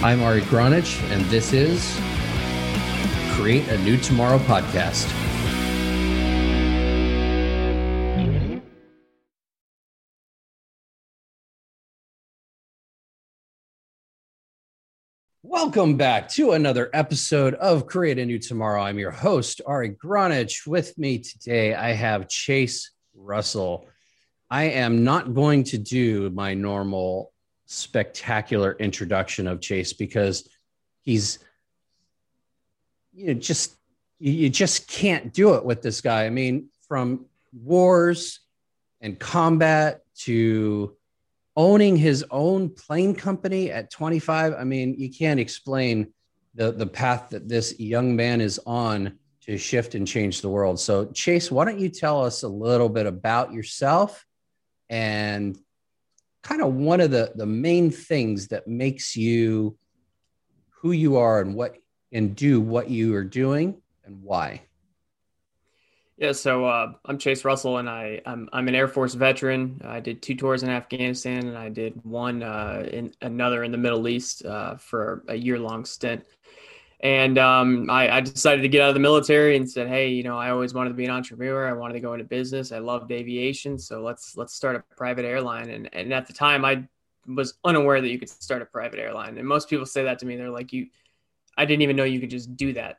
I'm Ari Gronich, and this is Create a New Tomorrow podcast. Welcome back to another episode of Create a New Tomorrow. I'm your host, Ari Gronich. With me today, I have Chase Russell. I am not going to do my normal spectacular introduction of Chase because he's you know just you just can't do it with this guy. I mean, from wars and combat to owning his own plane company at 25. I mean, you can't explain the the path that this young man is on to shift and change the world. So, Chase, why don't you tell us a little bit about yourself and kind of one of the the main things that makes you who you are and what and do what you are doing and why. Yeah so uh, i'm chase russell and I, I'm, I'm an air force veteran. I did two tours in afghanistan and i did one uh, in another in the middle east uh, for a year long stint and um, I, I, decided to get out of the military and said, "Hey, you know, I always wanted to be an entrepreneur. I wanted to go into business. I loved aviation, so let's let's start a private airline." And and at the time, I was unaware that you could start a private airline. And most people say that to me. They're like, "You, I didn't even know you could just do that."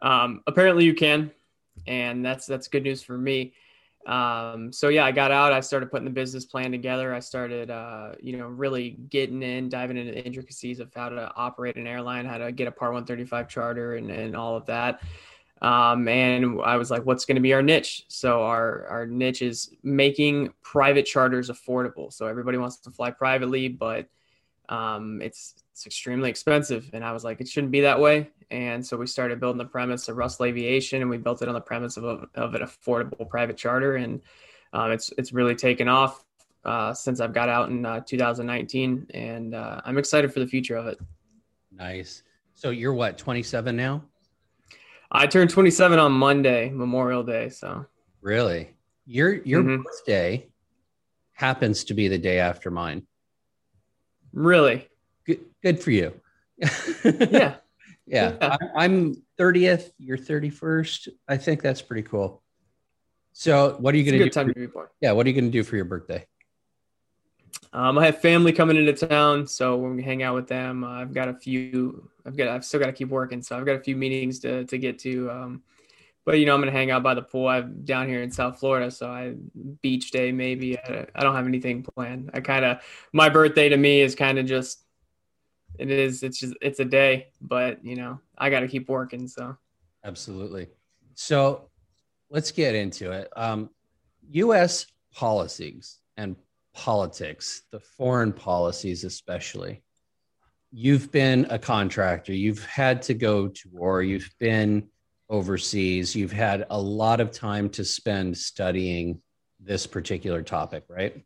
Um, apparently, you can, and that's that's good news for me um, so yeah, I got out. I started putting the business plan together. I started, uh, you know, really getting in, diving into the intricacies of how to operate an airline, how to get a Part 135 charter, and and all of that. Um, and I was like, what's going to be our niche? So our our niche is making private charters affordable. So everybody wants to fly privately, but um, it's it's extremely expensive. And I was like, it shouldn't be that way. And so we started building the premise of Russell Aviation, and we built it on the premise of, a, of an affordable private charter. And um, it's it's really taken off uh, since I've got out in uh, 2019, and uh, I'm excited for the future of it. Nice. So you're what 27 now? I turned 27 on Monday, Memorial Day. So really, your your mm-hmm. birthday happens to be the day after mine. Really? Good, good for you. yeah. Yeah, yeah. I, am 30th. You're 31st. I think that's pretty cool. So, what are you going to do? Time for, to be born. Yeah, what are you going to do for your birthday? Um, I have family coming into town, so we're gonna hang out with them. Uh, I've got a few. I've got. I've still got to keep working, so I've got a few meetings to to get to. Um, but you know, I'm gonna hang out by the pool. I'm down here in South Florida, so I beach day maybe. I, I don't have anything planned. I kind of my birthday to me is kind of just it is it's just it's a day but you know i got to keep working so. Absolutely. So let's get into it. Um, us policies and politics the foreign policies especially. You've been a contractor. You've had to go to war. You've been overseas. You've had a lot of time to spend studying this particular topic right?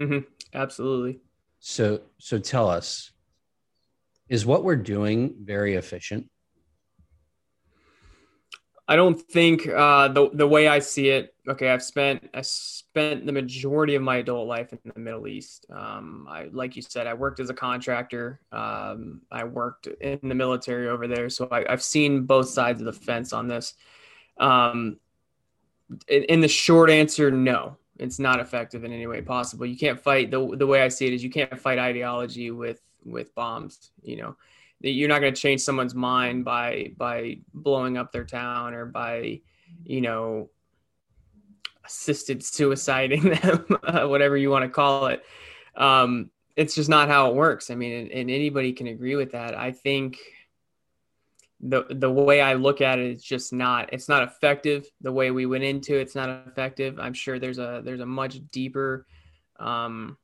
Mm-hmm. absolutely. So so tell us is what we're doing very efficient? I don't think uh, the the way I see it. Okay, I've spent I spent the majority of my adult life in the Middle East. Um, I like you said, I worked as a contractor. Um, I worked in the military over there, so I, have seen both sides of the fence on this. Um, in, in the short answer, no, it's not effective in any way possible. You can't fight the the way I see it is you can't fight ideology with with bombs. You know, you're not going to change someone's mind by by blowing up their town or by, you know, assisted suiciding them, whatever you want to call it. Um, it's just not how it works. I mean, and, and anybody can agree with that. I think the the way I look at it is just not it's not effective. The way we went into it, it's not effective. I'm sure there's a there's a much deeper um,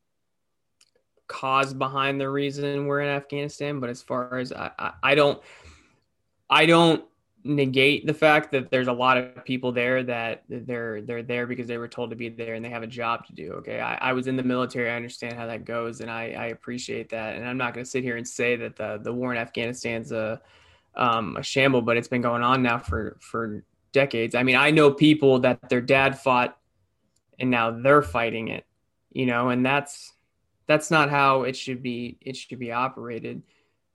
cause behind the reason we're in Afghanistan, but as far as I, I, I don't, I don't negate the fact that there's a lot of people there that they're they're there because they were told to be there and they have a job to do. Okay, I, I was in the military. I understand how that goes, and I, I appreciate that. And I'm not going to sit here and say that the the war in Afghanistan's a um, a shamble, but it's been going on now for for decades. I mean, I know people that their dad fought, and now they're fighting it. You know, and that's that's not how it should be it should be operated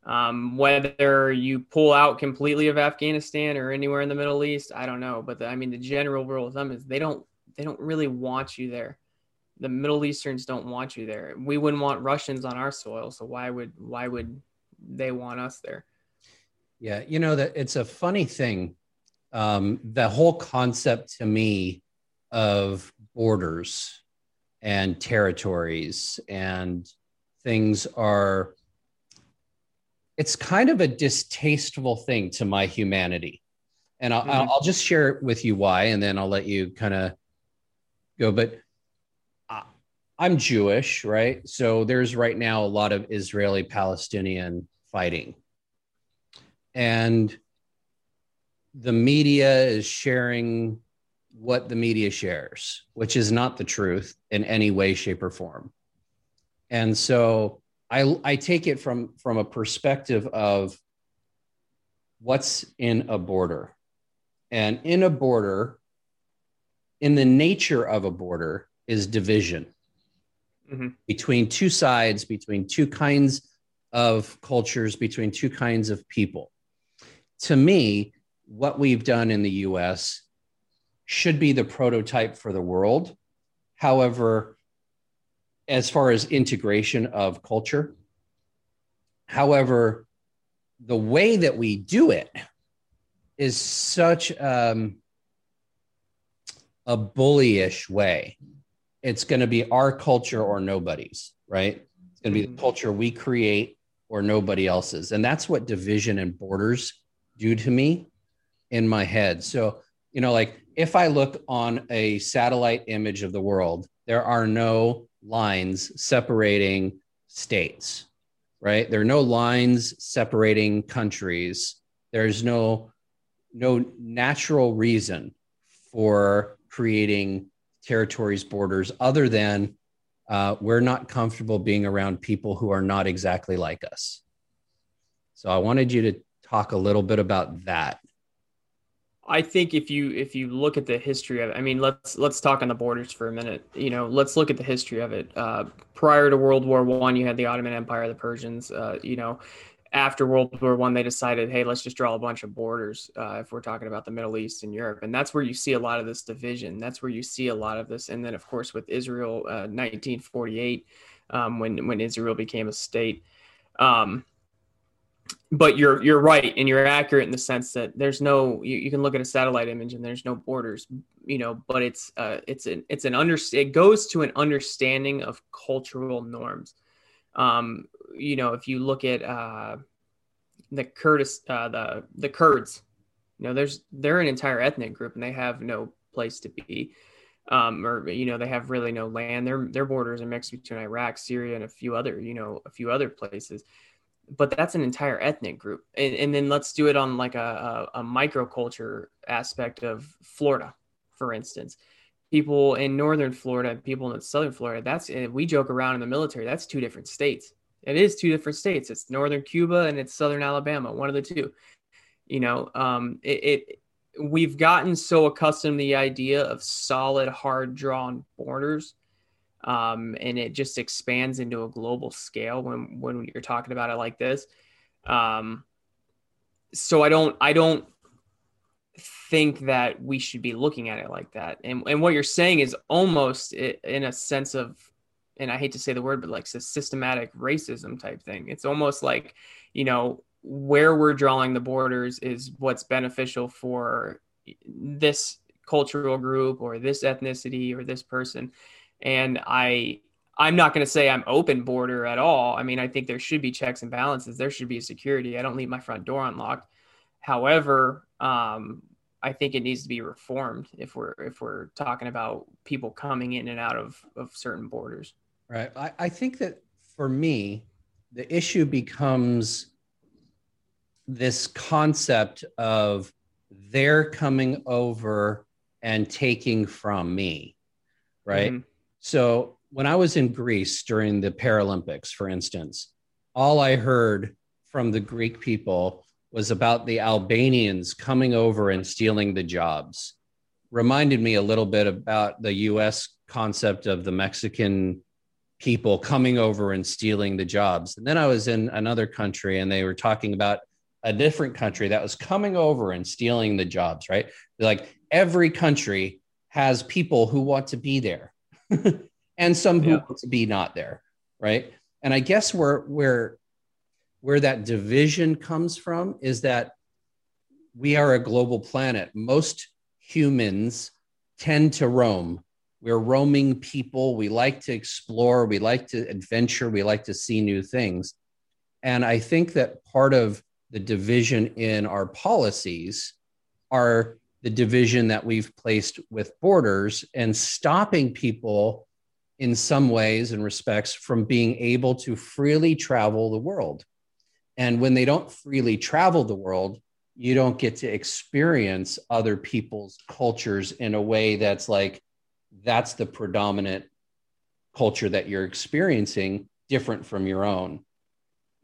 Um, whether you pull out completely of Afghanistan or anywhere in the Middle East, I don't know. But the, I mean, the general rule of thumb is they don't they don't really want you there. The Middle Easterns don't want you there. We wouldn't want Russians on our soil, so why would why would they want us there? Yeah, you know that it's a funny thing. Um, the whole concept to me of borders and territories and things are it's kind of a distasteful thing to my humanity. And I'll, mm-hmm. I'll just share with you why and then i'll let you kind of go. But i'm jewish right? So there's right now a lot of israeli palestinian fighting. And the media is sharing what the media shares, which is not the truth in any way, shape, or form. And so I, I take it from, from a perspective of what's in a border. And in a border, in the nature of a border, is division mm-hmm. between two sides, between two kinds of cultures, between two kinds of people. To me, what we've done in the US should be the prototype for the world. However, as far as integration of culture, however, the way that we do it is such um, a bullyish way. It's going to be our culture or nobody's, right? It's going to be the mm-hmm. culture we create or nobody else's. And that's what division and borders do to me in my head. So, you know, like if I look on a satellite image of the world, there are no lines separating states, right? There are no lines separating countries. There's no no natural reason for creating territories borders other than uh, we're not comfortable being around people who are not exactly like us. So I wanted you to talk a little bit about that. I think if you if you look at the history of it, I mean, let's let's talk on the borders for a minute. You know, let's look at the history of it. Uh, prior to World War One, you had the Ottoman Empire, the Persians. Uh, you know, after World War One, they decided, hey, let's just draw a bunch of borders. Uh, if we're talking about the Middle East and Europe, and that's where you see a lot of this division. That's where you see a lot of this. And then, of course, with Israel, 1948, uh, um, when when Israel became a state. Um, but you're you're right and you're accurate in the sense that there's no you, you, can look at a satellite image and there's no borders you know but it's uh it's an it's an under it goes to an understanding of cultural norms um you know if you look at uh the Kurdish uh the the Kurds you know there's they're an entire ethnic group and they have no place to be um, or you know they have really no land. Their their borders are mixed between Iraq, Syria, and a few other you know a few other places but that's an entire ethnic group. And, and then let's do it on like a, a, a microculture aspect of Florida, for instance. People in northern Florida, people in southern Florida, that's we joke around in the military, that's two different states. It is two different states. It's northern Cuba and it's southern Alabama, one of the two. You know, um, it, it we've gotten so accustomed to the idea of solid, hard drawn borders um, and it just expands into a global scale when when you're talking about it like this. Um, so I don't I don't think that we should be looking at it like that. And and what you're saying is almost in a sense of and I hate to say the word, but like systematic racism type thing. It's almost like, you know, where we're drawing the borders is what's beneficial for this cultural group or this ethnicity or this person and I I'm not going to say I'm open border at all. I mean, I think there should be checks and balances. There should be a security. I don't leave my front door unlocked. However, um, I think it needs to be reformed if we're if we're talking about people coming in and out of of certain borders. Right. I, I think that for me, the issue becomes this concept of they're coming over and taking from me, right? Mm-hmm. So when I was in Greece during the Paralympics, for instance, all I heard from the Greek people was about the Albanians coming over and stealing the jobs. Reminded me a little bit about the US concept of the Mexican people coming over and stealing the jobs. And then I was in another country and they were talking about a different country that was coming over and stealing the jobs, right? like every country has people who want to be there and some who yeah. want to be not there, right? And I guess where where where that division comes from is that we are a global planet. Most humans tend to roam. We're roaming people. We like to explore. We like to adventure. We like to see new things. And I think that part of the division in our policies are the division that we've placed with borders and stopping people in some ways and respects from being able to freely travel the world. And when they don't freely travel the world, you don't get to experience other people's cultures in a way that's like, that's the predominant culture that you're experiencing, different from your own.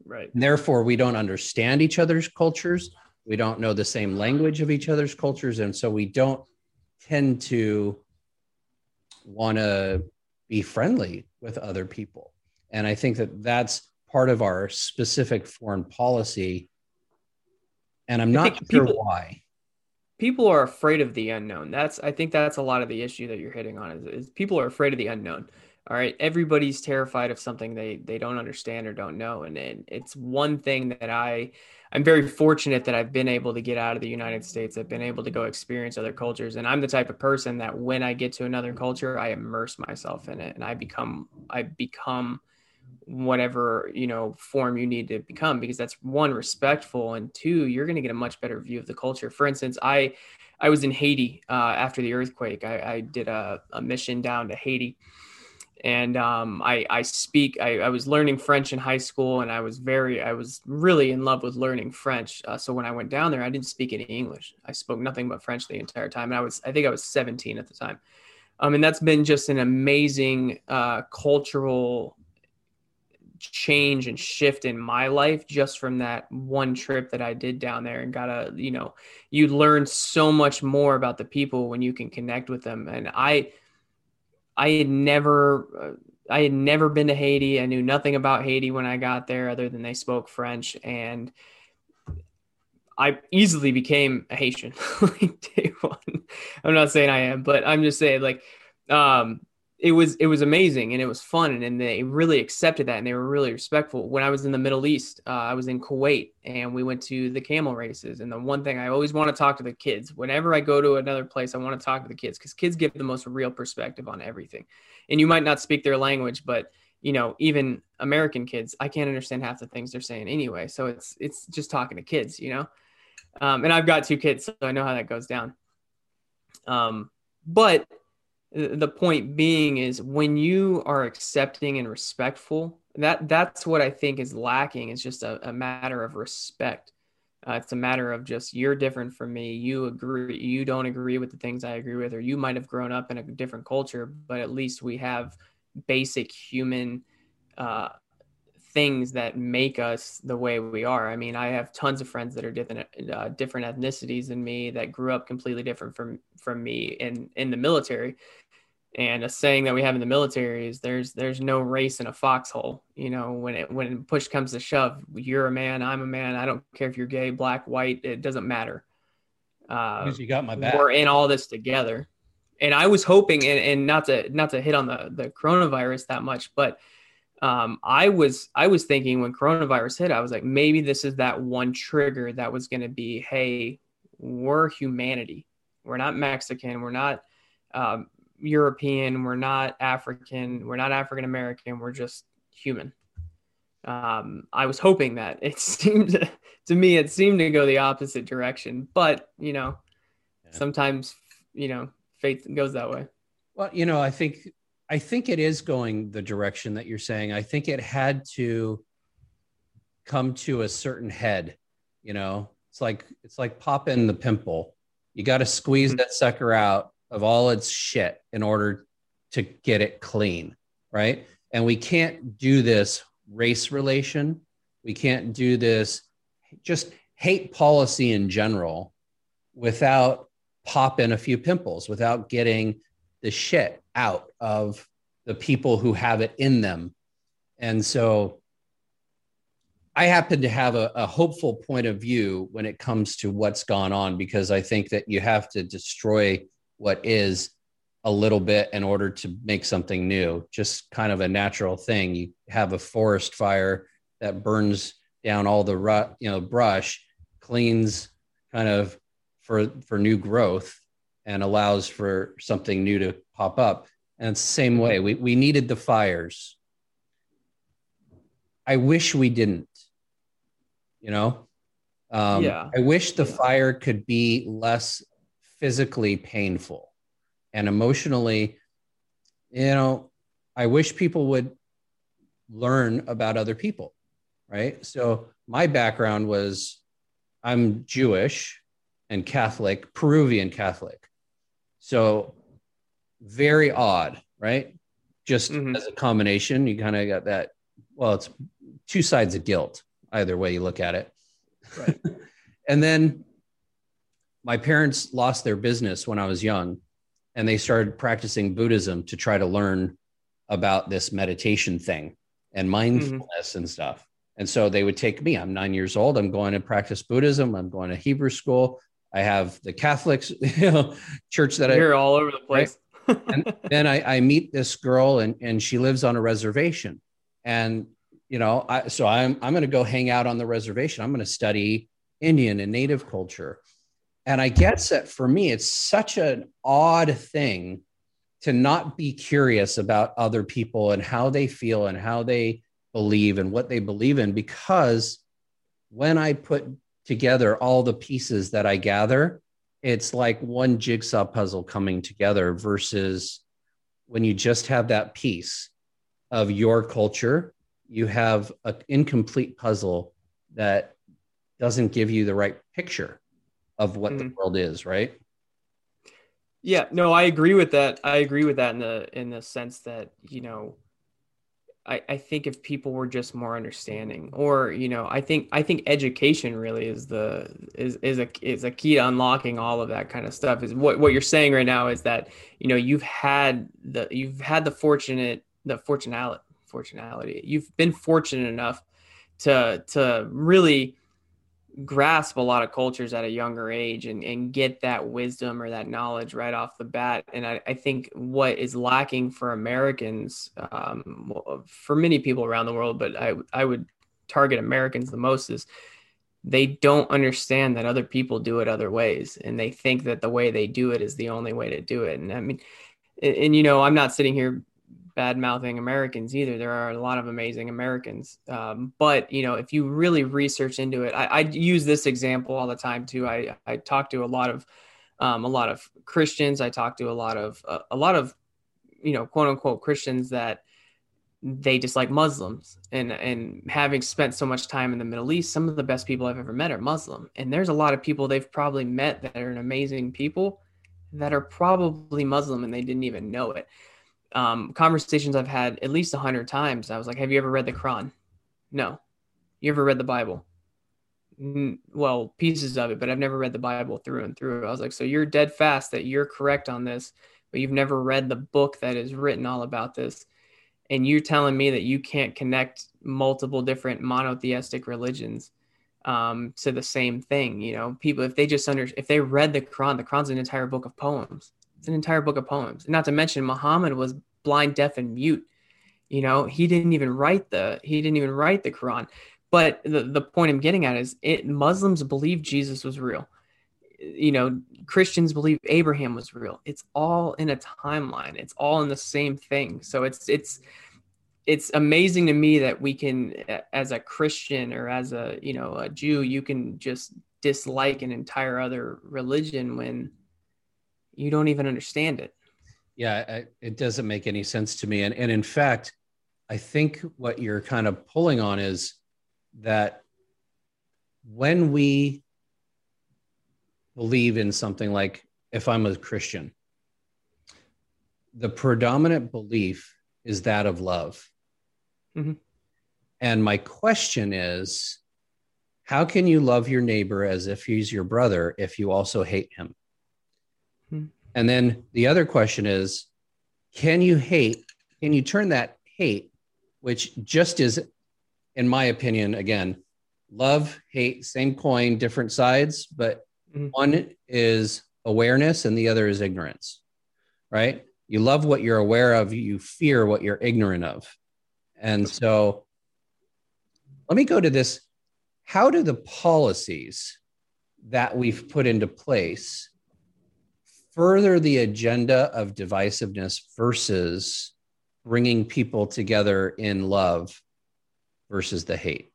Right. And therefore, we don't understand each other's cultures. We don't know the same language of each other's cultures. And so we don't tend to want to be friendly with other people. And I think that that's part of our specific foreign policy. And I'm not sure people, why. People are afraid of the unknown. That's I think that's a lot of the issue that you're hitting on is, is people are afraid of the unknown. All right. Everybody's terrified of something they they don't understand or don't know. And, and it's one thing that I I'm very fortunate that I've been able to get out of the United States. I've been able to go experience other cultures. And I'm the type of person that when I get to another culture, I immerse myself in it and I become I become whatever you know form you need to become because that's one respectful and two you're going to get a much better view of the culture for instance i i was in haiti uh, after the earthquake i, I did a, a, mission down to haiti and um, I, I speak I, I, was learning french in high school and i was very i was really in love with learning french. Uh, so when i went down there i didn't speak any english. I spoke nothing but french the entire time and i was i think i was 17 at the time. Um, and that's been just an amazing uh, cultural change and shift in my life just from that one trip that I did down there and got a, you know, you learn so much more about the people when you can connect with them. And I, I had never, uh, I had never been to Haiti. I knew nothing about Haiti when I got there other than they spoke French. And I easily became a Haitian like day one. I'm not saying I am, but I'm just saying like, um, it was it was amazing and it was fun and, and they really accepted that and they were really respectful. When i was in the middle east uh, i was in kuwait and we went to the camel races and the one thing i always want to talk to the kids. Whenever i go to another place i want to talk to the kids because kids give the most real perspective on everything. And you might not speak their language but you know even american kids i can't understand half the things they're saying anyway. So it's it's just talking to kids you know? Um, and i've got two kids so i know how that goes down. Um, but the point being is when you are accepting and respectful that that's what i think is lacking. It's just a, a matter of respect. Uh, it's a matter of just you're different from me. You agree you don't agree with the things i agree with or you might have grown up in a different culture but at least we have basic human uh, things that make us the way we are. I mean, I have tons of friends that are different uh, different ethnicities than me that grew up completely different from from me in in the military. And a saying that we have in the military is there's there's no race in a foxhole. You know, when it when push comes to shove, you're a man, I'm a man. I don't care if you're gay, black, white. It doesn't matter. Uh, you got my back. We're in all this together. And I was hoping, and, and not to not to hit on the the coronavirus that much, but um, I was I was thinking when coronavirus hit, I was like, maybe this is that one trigger that was going to be, hey, we're humanity. We're not Mexican. We're not um, European. We're not African. We're not African American. We're just human. Um, I was hoping that it seemed to, to me it seemed to go the opposite direction, but you know, yeah. sometimes you know fate goes that way. Well, you know, I think I think it is going the direction that you're saying. I think it had to come to a certain head. You know, it's like it's like popping the pimple. You got to squeeze mm-hmm. that sucker out of all its shit in order to get it clean, right? And we can't do this race relation. We can't do this just hate policy in general without popping a few pimples, without getting the shit out of the people who have it in them. And so I happen to have a, a, hopeful point of view when it comes to what's gone on because I think that you have to destroy what is a little bit in order to make something new. Just kind of a natural thing. You have a forest fire that burns down all the rut, you know, brush, cleans kind of for for new growth and allows for something new to pop up. And it's the same way. We we needed the fires. I wish we didn't you know um, yeah i wish the fire could be less physically painful and emotionally you know i wish people would learn about other people right so my background was i'm jewish and catholic peruvian catholic so very odd right just mm-hmm. as a combination you kind of got that well it's two sides of guilt either way you look at it. Right. and then my parents lost their business when I was young and they started practicing Buddhism to try to learn about this meditation thing and mindfulness mm-hmm. and stuff. And so they would take me. I'm nine years old. I'm going to practice Buddhism. I'm going to Hebrew school. I have the Catholics, you know, church that You're I all over the place. Right? and then I, I meet this girl and, and she lives on a reservation. And you know, I, so I'm I'm going to go hang out on the reservation. I'm going to study Indian and Native culture, and I guess that for me, it's such an odd thing to not be curious about other people and how they feel and how they believe and what they believe in, because when I put together all the pieces that I gather, it's like one jigsaw puzzle coming together versus when you just have that piece of your culture you have an incomplete puzzle that doesn't give you the right picture of what mm-hmm. the world is, right? Yeah, no, I agree with that. I agree with that in the in the sense that, you know, I, I think if people were just more understanding mm-hmm. or you know i think i think education really is the is is a is a key to unlocking all of that kind of stuff is what what you're saying right now is that you know you've had the you've had the fortunate the fortunality fortunality. You've been fortunate enough to to really grasp a lot of cultures at a younger age and, and get that wisdom or that knowledge right off the bat. And I, I think what is lacking for Americans, um, for many people around the world, but I, I would target Americans the most is they don't understand that other people do it other ways. And they think that the way they do it is the only way to do it. And I mean, and, and you know, I'm not sitting here bad mouthing Americans either. There are a lot of amazing Americans. Um, but, you know, if you really research into it, I, I, use this example all the time too. I, I talk to a lot of, um, a lot of Christians. I talk to a lot of, uh, a lot of, you know, quote unquote Christians that they dislike Muslims. And, and having spent so much time in the Middle East, some of the best people I've ever met are Muslim. And there's a lot of people they've probably met that are amazing people that are probably Muslim and they didn't even know it um, conversations I've had at least a hundred times. I was like, "Have you ever read the Quran?" No. You ever read the Bible? well, pieces of it, but I've never read the Bible through and through. I was like, "So you're dead fast that you're correct on this, but you've never read the book that is written all about this." And you're telling me that you can't connect multiple different monotheistic religions um, to the same thing. You know, people if they just under if they read the Quran, the Quran's an entire book of poems. It's an entire book of poems. Not to mention Muhammad was blind, deaf, and mute. You know, he didn't even write the he didn't even write the Quran. But the, the point I'm getting at is it Muslims believe Jesus was real. You know, Christians believe Abraham was real. It's all in a timeline. It's all in the same thing. So it's it's it's amazing to me that we can as a Christian or as a, you know, a Jew, you can just dislike an entire other religion when you don't even understand it. Yeah, I, it doesn't make any sense to me. And, and in fact, I think what you're kind of pulling on is that when we believe in something like if I'm a Christian, the predominant belief is that of love. Mm-hmm. And my question is how can you love your neighbor as if he's your brother if you also hate him? And then the other question is can you hate can you turn that hate, which just is, in my opinion, again, love, hate, same coin, different sides, but mm-hmm. one is awareness and the other is ignorance, right? You love what you're aware of, you fear what you're ignorant of. And so let me go to this. How do the policies that we've put into place further the agenda of divisiveness versus bringing people together in love versus the hate?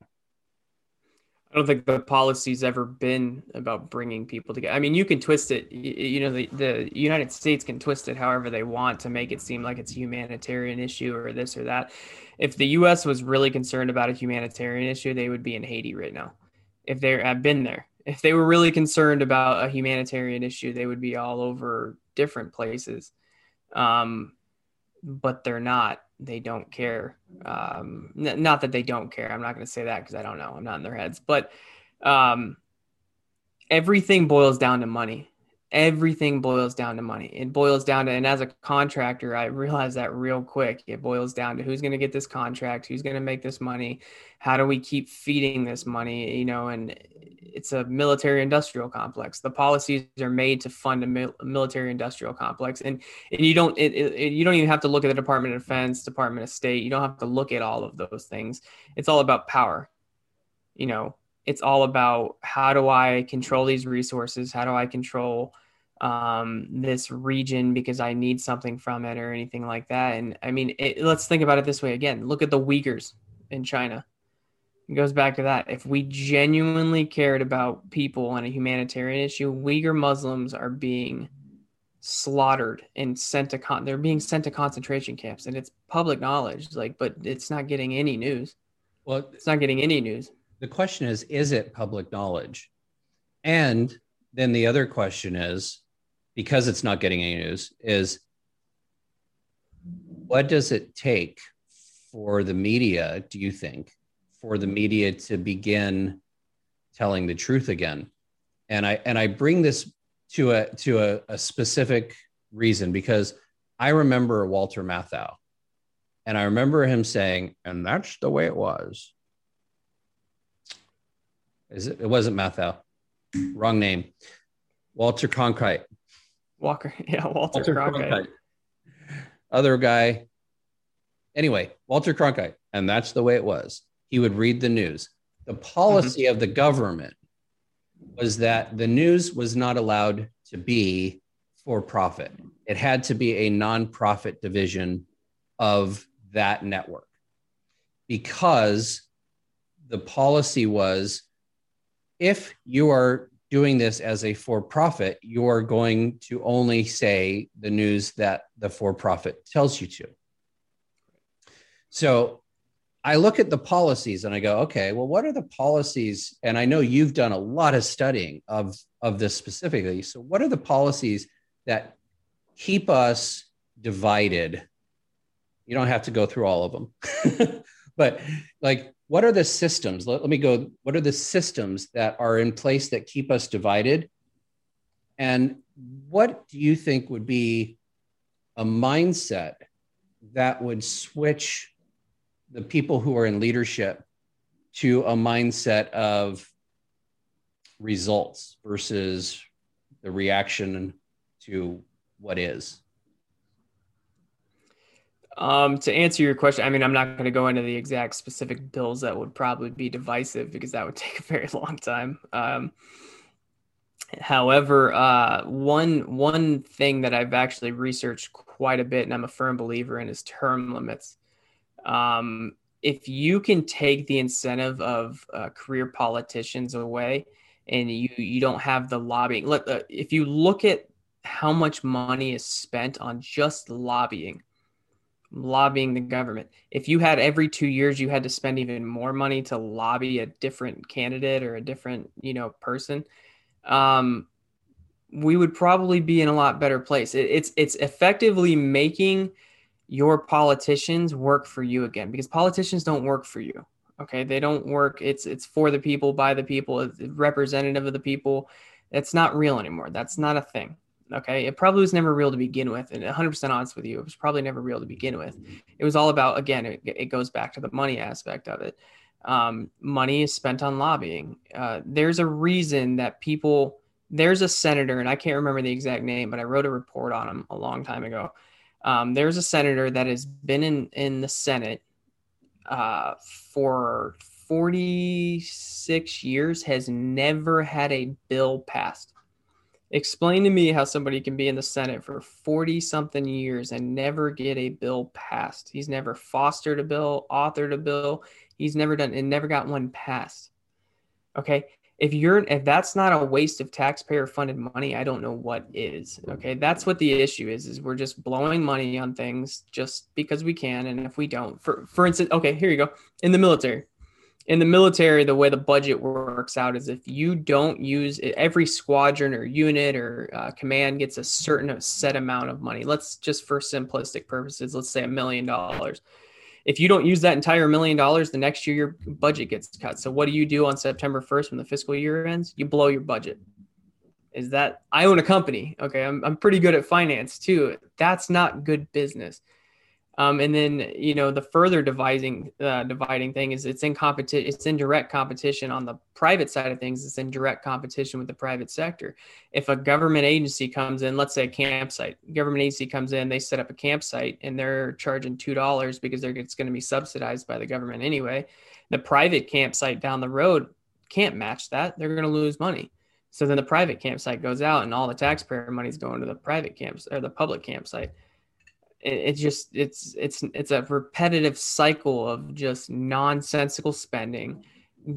I don't think the policy's ever been about bringing people together. I mean, you can twist it. You know, the, the United States can twist it however they want to make it seem like it's a humanitarian issue or this or that. If the U.S. was really concerned about a humanitarian issue, they would be in Haiti right now. If they have been there, if they were really concerned about a humanitarian issue, they would be all over different places. Um, but they're not they don't care. Um, n- not that they don't care. I'm not going to say that because I don't know. I'm not in their heads. But um, everything boils down to money. Everything boils down to money. It boils down to, and as a contractor, I realized that real quick. It boils down to who's going to get this contract, who's going to make this money, how do we keep feeding this money, you know, and it's a military industrial complex. The policies are made to fund a mil- military industrial complex, and and you don't it, it, you don't even have to look at the Department of Defense, Department of State. You don't have to look at all of those things. It's all about power. You know, it's all about how do I control these resources? How do I control um, this region because I need something from it or anything like that? And I mean, it, let's think about it this way again. Look at the Uyghurs in China it goes back to that. If we genuinely cared about people on a humanitarian issue, Uyghur Muslims are being slaughtered and sent to con- they're being sent to concentration camps and it's public knowledge like but it's not getting any news well it's not getting any news the question is is it public knowledge and then the other question is because it's not getting any news is what does it take for the media do you think for the media to begin telling the truth again. And I and I bring this to a to a, a specific reason because I remember Walter Matthau, and I remember him saying, "And that's the way it was." Is it? It wasn't Matthau. Wrong name. Walter Cronkite. Walker. Yeah, Walter, Walter Cronkite. Cronkite. Other guy. Anyway, Walter Cronkite, and that's the way it was he would read the news. The policy mm-hmm. of the government was that the news was not allowed to be for profit. It had to be a nonprofit division of that network because the policy was if you are doing this as a for profit, you are going to only say the news that the for profit tells you to. So I look at the policies and I go, okay, well, what are the policies? And I know you've done a lot of studying of, of this specifically. So, what are the policies that keep us divided? You don't have to go through all of them, but like, what are the systems? Let, let me go. What are the systems that are in place that keep us divided? And what do you think would be a mindset that would switch the people who are in leadership to a mindset of results versus the reaction to what is? Um, to answer your question, I mean, I'm not going to go into the exact specific bills that would probably be divisive because that would take a very long time. Um, however, uh, one one thing that I've actually researched quite a bit, and I'm a firm believer in, is term limits. Um, if you can take the incentive of uh, career politicians away and you you don't have the lobbying let uh, if you look at how much money is spent on just lobbying lobbying the government. If you had every 2 years you had to spend even more money to lobby a different candidate or a different you know person um, we would probably be in a lot better place. It, it's it's effectively making your politicians work for you again because politicians don't work for you okay? They don't work it's it's for the people by the people representative of the people. It's not real anymore. That's not a thing Okay. It probably was never real to begin with. And 100% honest with you, it was probably never real to begin with. It was all about, again, it, it goes back to the money aspect of it. Um, money is spent on lobbying. Uh, there's a reason that people, there's a senator, and I can't remember the exact name, but I wrote a report on him a long time ago. Um, there's a senator that has been in, in the Senate uh, for 46 years, has never had a bill passed. Explain to me how somebody can be in the Senate for 40 something years and never get a bill passed. He's never fostered a bill, authored a bill. He's never done and never got one passed. Okay. If you're if that's not a waste of taxpayer funded money, I don't know what is. Okay. That's what the issue is, is we're just blowing money on things just because we can. And if we don't, for for instance, okay, here you go. In the military, in the military, the way the budget works out is if you don't use it, every squadron or unit or uh, command gets a certain set amount of money. Let's just for simplistic purposes, let's say a million dollars. If you don't use that entire million dollars, the next year your budget gets cut. So what do you do on September 1st when the fiscal year ends? You blow your budget. Is that I own a company? Okay, I'm I'm pretty good at finance too. That's not good business. Um, and then you know the further dividing uh, dividing thing is it's in competition it's in direct competition on the private side of things it's in direct competition with the private sector. If a government agency comes in let's say a campsite government agency comes in they set up a campsite and they're charging two dollars because they're it's going to be subsidized by the government anyway the private campsite down the road can't match that they're going to lose money. So then the private campsite goes out and all the taxpayer money is going to the private camps or the public campsite it, just it's it's it's a repetitive cycle of just nonsensical spending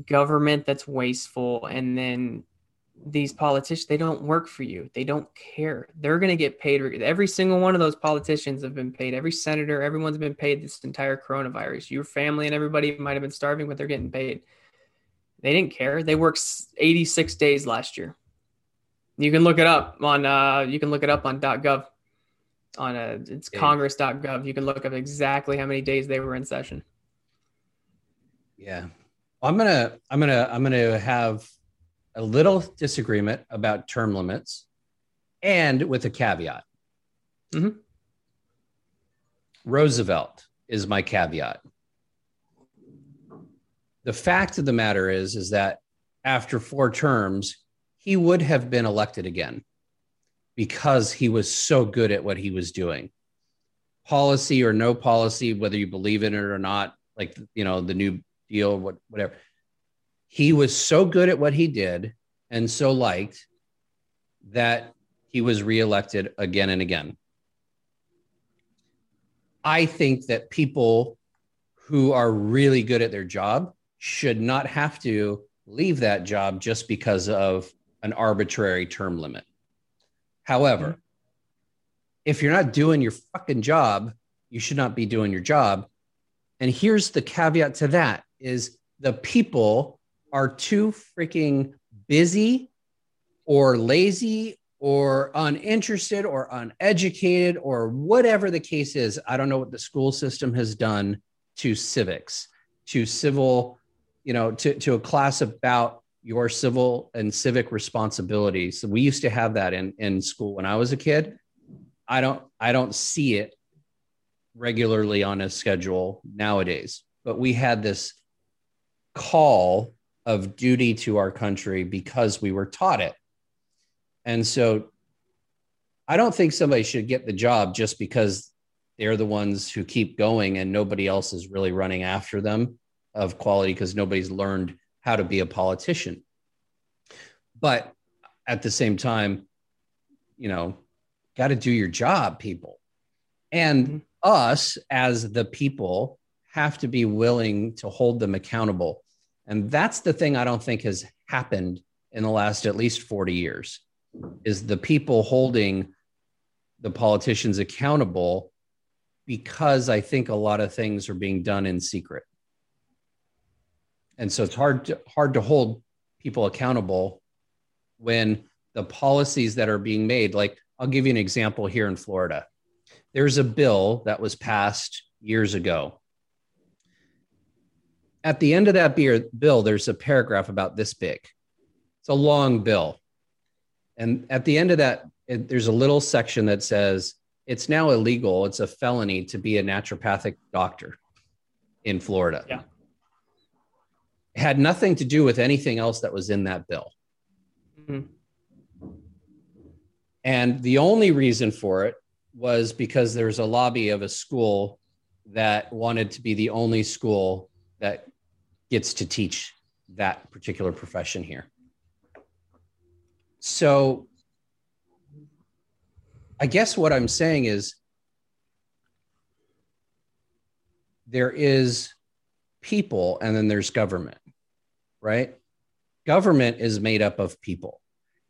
government that's wasteful and then these politicians they don't work for you. They don't care. They're going to get paid every single one of those politicians have been paid. Every senator everyone's been paid this entire coronavirus. Your family and everybody might have been starving but they're getting paid. They didn't care. They worked 86 days last year. You can look it up on uh, you can look it up on. gov on a it's yeah. congress.gov. You can look up exactly how many days they were in session. Yeah. I'm going to I'm going to I'm going to have a little disagreement about term limits and with a caveat. Mm-hmm. Roosevelt is my caveat. The fact of the matter is is that after four terms he would have been elected again because he was so good at what he was doing. Policy or no policy, whether you believe in it or not, like you know the new deal, what whatever. He was so good at what he did and so liked that he was reelected again and again. I think that people who are really good at their job should not have to leave that job just because of an arbitrary term limit. However, mm-hmm. if you're not doing your fucking job, you should not be doing your job. And here's the caveat to that is the people are too freaking busy or lazy or uninterested or uneducated or whatever the case is. I don't know what the school system has done to civics, to civil, you know, to, to a class about your civil and civic responsibilities. We used to have that in, in school when I was a kid. I don't I don't see it regularly on a schedule nowadays, but we had this call of duty to our country because we were taught it. And so I don't think somebody should get the job just because they're the ones who keep going and nobody else is really running after them of quality because nobody's learned how to be a politician. But at the same time, you know, got to do your job, people. And mm-hmm. us as the people have to be willing to hold them accountable. And that's the thing I don't think has happened in the last at least 40 years is the people holding the politicians accountable because I think a lot of things are being done in secret and so it's hard to, hard to hold people accountable when the policies that are being made like i'll give you an example here in florida there's a bill that was passed years ago at the end of that bill there's a paragraph about this big it's a long bill and at the end of that it, there's a little section that says it's now illegal, it's a felony to be a naturopathic doctor in Florida. Yeah. Had nothing to do with anything else that was in that bill. Mm-hmm. And the only reason for it was because there's a lobby of a school that wanted to be the only school that gets to teach that particular profession here. So I guess what I'm saying is there is people and then there's government, right? Government is made up of people.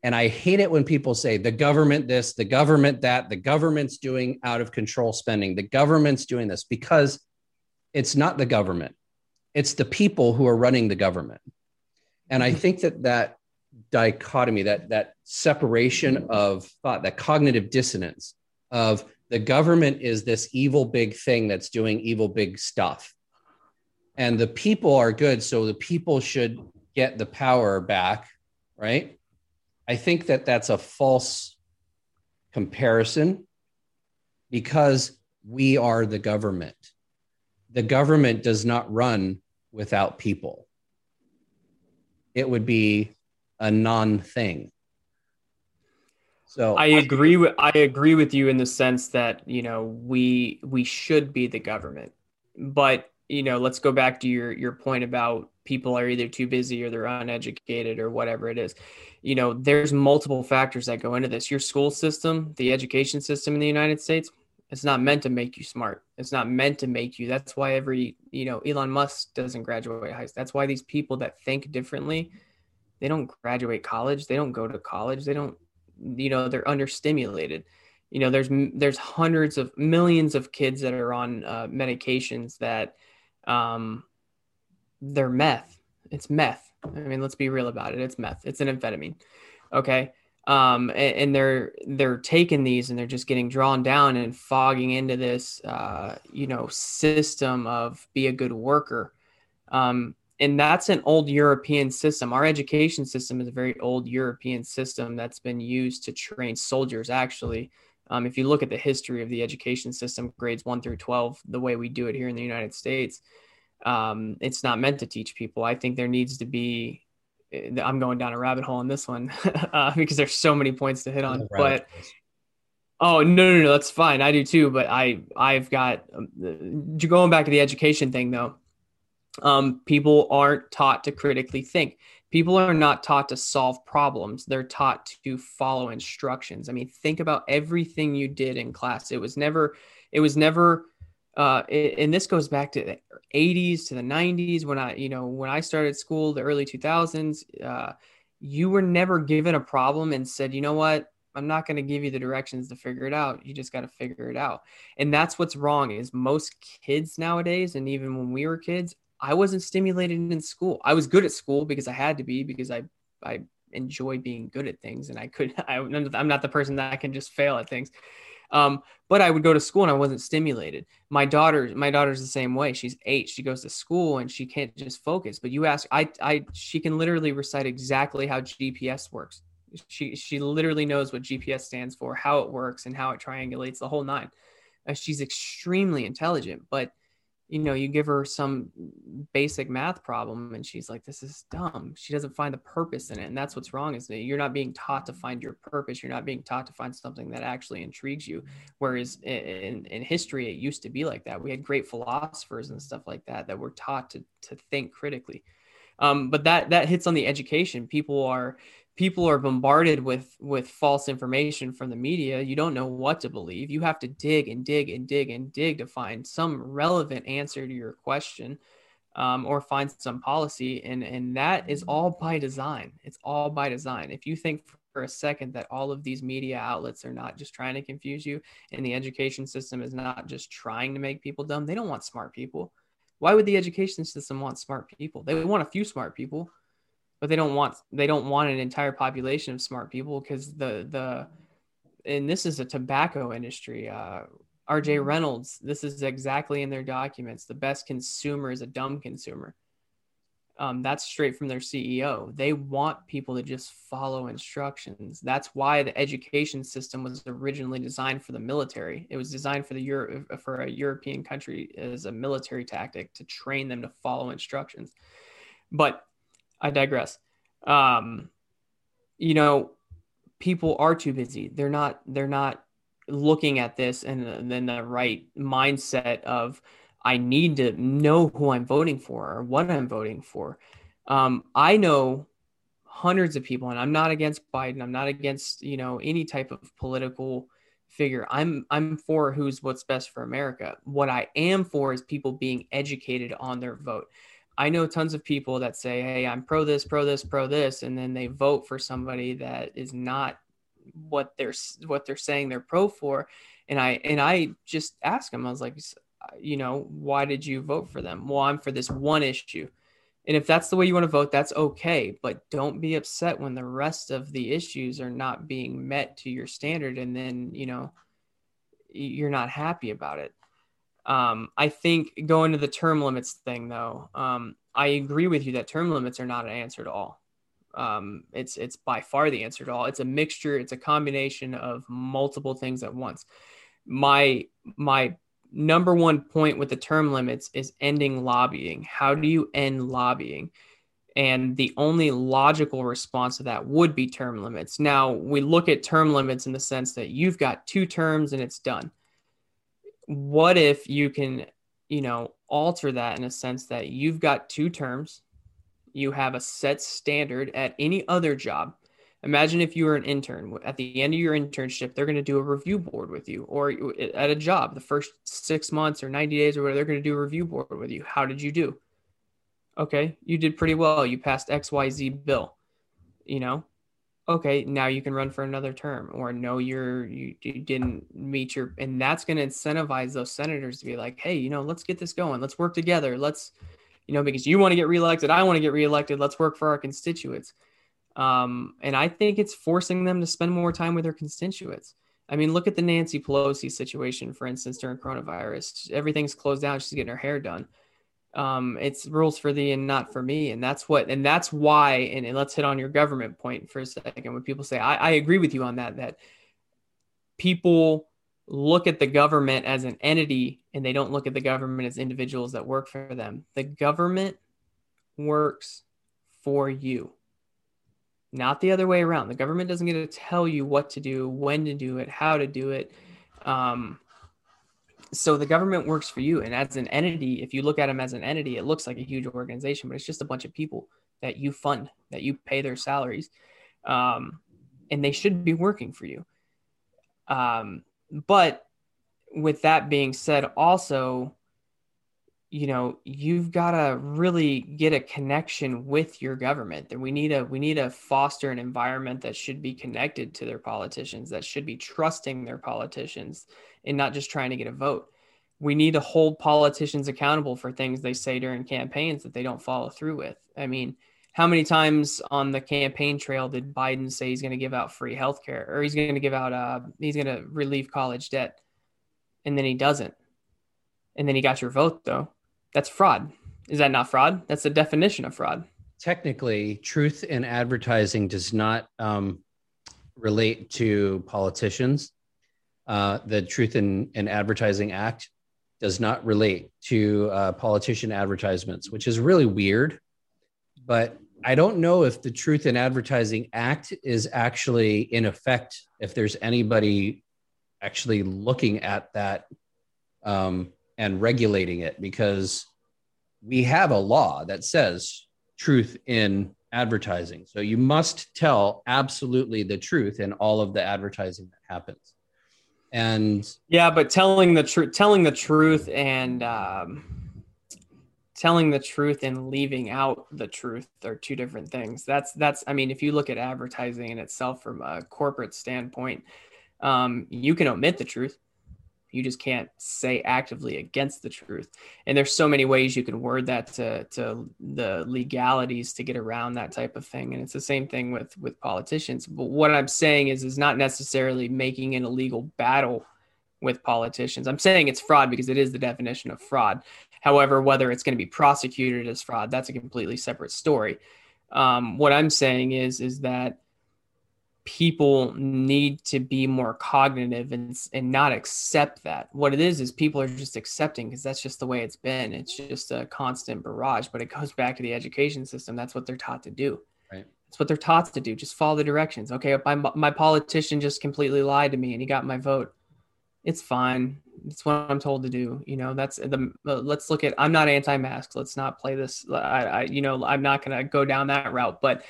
And I hate it when people say the government this, the government that, the government's doing out of control spending, the government's doing this because it's not the government. It's the people who are running the government. And I think that that dichotomy, that that separation of thought, that cognitive dissonance of the government is this evil big thing that's doing evil big stuff. And the people are good, so the people should get the power back, right? I think that that's a false comparison because we are the government. The government does not run without people. It would be a non thing. So I agree with I agree with you in the sense that you know we we should be the government, but you know let's go back to your your point about people are either too busy or they're uneducated or whatever it is. You know there's multiple factors that go into this. Your school system the education system in the united states it's not meant to make you smart. It's not meant to make you that's why every you know elon musk doesn't graduate high school. That's why these people that think differently they don't graduate college they don't go to college they don't you know they're understimulated. You know there's there's hundreds of millions of kids that are on uh, medications that um they're meth it's meth I mean, let's be real about it. It's meth. It's an amphetamine. Okay. Um, and, and, they're they're taking these and they're just getting drawn down and fogging into this uh, you know system of be a good worker. Um, and that's an old European system. Our education system is a very old European system that's been used to train soldiers. Actually, um, if you look at the history of the education system, grades one through twelve, the way we do it here in the United States, um, it's not meant to teach people. I think there needs to be. Eh, I'm going down a rabbit hole on this one uh, because there's so many points to hit on. But oh no, no, no, that's fine. I do too. But I, I've got um, going back to the education thing though. Um, people aren't taught to critically think. People are not taught to solve problems. They're taught to follow instructions. I mean, think about everything you did in class. It was never, it was never uh, and this goes back to the 80s to the 90s when I, you know, when I started school, the early 2000s, uh, you were never given a problem and said, you know what, I'm not going to give you the directions to figure it out. You just got to figure it out. And that's what's wrong is most kids nowadays, and even when we were kids, I wasn't stimulated in school. I was good at school because I had to be because I, I enjoy being good at things and I could, I, I'm not the person that can just fail at things. Um, but I would go to school and I wasn't stimulated. My daughter, my daughter's the same way. She's eight. She goes to school and she can't just focus. But you ask, I, I, she can literally recite exactly how GPS works. She, she literally knows what GPS stands for, how it works, and how it triangulates the whole nine. Uh, she's extremely intelligent, but you know, you give her some basic math problem and she's like, this is dumb. She doesn't find the purpose in it. And that's what's wrong is that you're not being taught to find your purpose. You're not being taught to find something that actually intrigues you. Whereas in, in history, it used to be like that. We had great philosophers and stuff like that that were taught to, to think critically. Um, but that, that hits on the education. People are, people are bombarded with with false information from the media you don't know what to believe. You have to dig and dig and dig and dig to find some relevant answer to your question um, or find some policy and and that is all by design. It's all by design. If you think for a second that all of these media outlets are not just trying to confuse you and the education system is not just trying to make people dumb they don't want smart people. Why would the education system want smart people? They want a few smart people but they don't want they don't want an entire population of smart people because the the and this is a tobacco industry. Uh, R.J. Mm-hmm. Reynolds, this is exactly in their documents. The best consumer is a dumb consumer. Um, that's straight from their CEO. They want people to just follow instructions. That's why the education system was originally designed for the military. It was designed for the Euro- for a European country as a military tactic to train them to follow instructions. But I digress. Um, you know, people are too busy. They're not. They're not looking at this and then the right mindset of I need to know who I'm voting for or what I'm voting for. Um, I know hundreds of people, and I'm not against Biden. I'm not against you know any type of political figure. I'm I'm for who's what's best for America. What I am for is people being educated on their vote. I know tons of people that say, "Hey, I'm pro this, pro this, pro this," and then they vote for somebody that is not what they're what they're saying they're pro for. And I and I just ask them. I was like, uh, you know, why did you vote for them? Well, I'm for this one issue. And if that's the way you want to vote, that's okay. But don't be upset when the rest of the issues are not being met to your standard and then, you know, you're not happy about it. Um, I think going to the term limits thing, though, um, I agree with you that term limits are not an answer to all. Um, it's it's by far the answer to all. It's a mixture. It's a combination of multiple things at once. My my number one point with the term limits is ending lobbying. How do you end lobbying? And the only logical response to that would be term limits. Now, we look at term limits in the sense that you've got two terms and it's done. What if you can, you know, alter that in a sense that you've got two terms, you have a set standard at any other job, Imagine if you were an intern. At the end of your internship, they're going to do a review board with you, or at a job, the first six months or 90 days or whatever, they're going to do a review board with you. How did you do? Okay, you did pretty well. You passed XYZ bill. You know, okay, now you can run for another term, or no, you're you, you didn't meet your, and that's going to incentivize those senators to be like, hey, you know, let's get this going. Let's work together. Let's, you know, because you want to get reelected, I want to get reelected. Let's work for our constituents um, and I think it's forcing them to spend more time with their constituents. I mean, look at the Nancy Pelosi situation, for instance, during coronavirus. Everything's closed down. She's getting her hair done. Um, it's rules for thee and not for me. And that's what, and that's why, and, and let's hit on your government point for a second. When people say, I, I agree with you on that, that people look at the government as an entity and they don't look at the government as individuals that work for them. The government works for you not the other way around. The government doesn't get to tell you what to do, when to do it, how to do it. Um, so the government works for you. And as an entity, if you look at them as an entity, it looks like a huge organization, but it's just a bunch of people that you fund, that you pay their salaries. Um, and they should be working for you. Um, but with that being said, also, you know you've got to really get a connection with your government that we need a we need to foster an environment that should be connected to their politicians that should be trusting their politicians and not just trying to get a vote we need to hold politicians accountable for things they say during campaigns that they don't follow through with i mean how many times on the campaign trail did biden say he's going to give out free health care or he's going to give out uh he's going to relieve college debt and then he doesn't and then he got your vote though that's fraud. Is that not fraud? That's the definition of fraud. Technically, truth in advertising does not um, relate to politicians. Uh, the Truth in, in Advertising Act does not relate to uh, politician advertisements, which is really weird. But I don't know if the Truth in Advertising Act is actually in effect, if there's anybody actually looking at that um, and regulating it because we have a law that says truth in advertising. So you must tell absolutely the truth in all of the advertising that happens. And yeah, but telling the truth, telling the truth and um, telling the truth and leaving out the truth are two different things. That's that's. I mean, if you look at advertising in itself from a corporate standpoint, um, you can omit the truth you just can't say actively against the truth. And there's so many ways you can word that to, to the legalities to get around that type of thing. And it's the same thing with with politicians. But what I'm saying is is not necessarily making an illegal battle with politicians. I'm saying it's fraud because it is the definition of fraud. However, whether it's going to be prosecuted as fraud, that's a completely separate story. Um, what I'm saying is is that people need to be more cognitive and, and not accept that. What it is is people are just accepting because that's just the way it's been. It's just a constant barrage, but it goes back to the education system. That's what they're taught to do. Right. That's what they're taught to do. Just follow the directions. Okay, my, my politician just completely lied to me and he got my vote. It's fine. It's what I'm told to do. You know, that's the. Uh, let's look at. I'm not anti-mask. Let's not play this. I, I you know, I'm not going to go down that route. But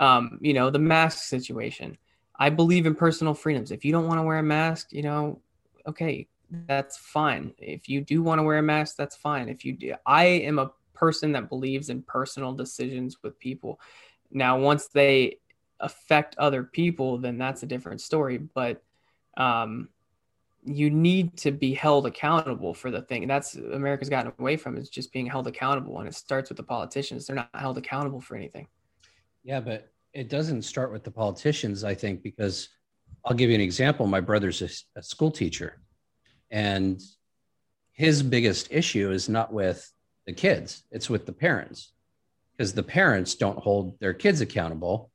um, you know, the mask situation. I believe in personal freedoms. If you don't want to wear a mask, you know, okay, that's fine. If you do want to wear a mask, that's fine. If you do, I am a person that believes in personal decisions with people. Now, once they affect other people, then that's a different story. But um, you need to be held accountable for the thing. That's America's gotten away from is just being held accountable, and it starts with the politicians. They're not held accountable for anything. Yeah, but it doesn't start with the politicians, I think, because I'll give you an example. My brother's a, a school teacher, and his biggest issue is not with the kids, it's with the parents because the parents don't hold their kids accountable.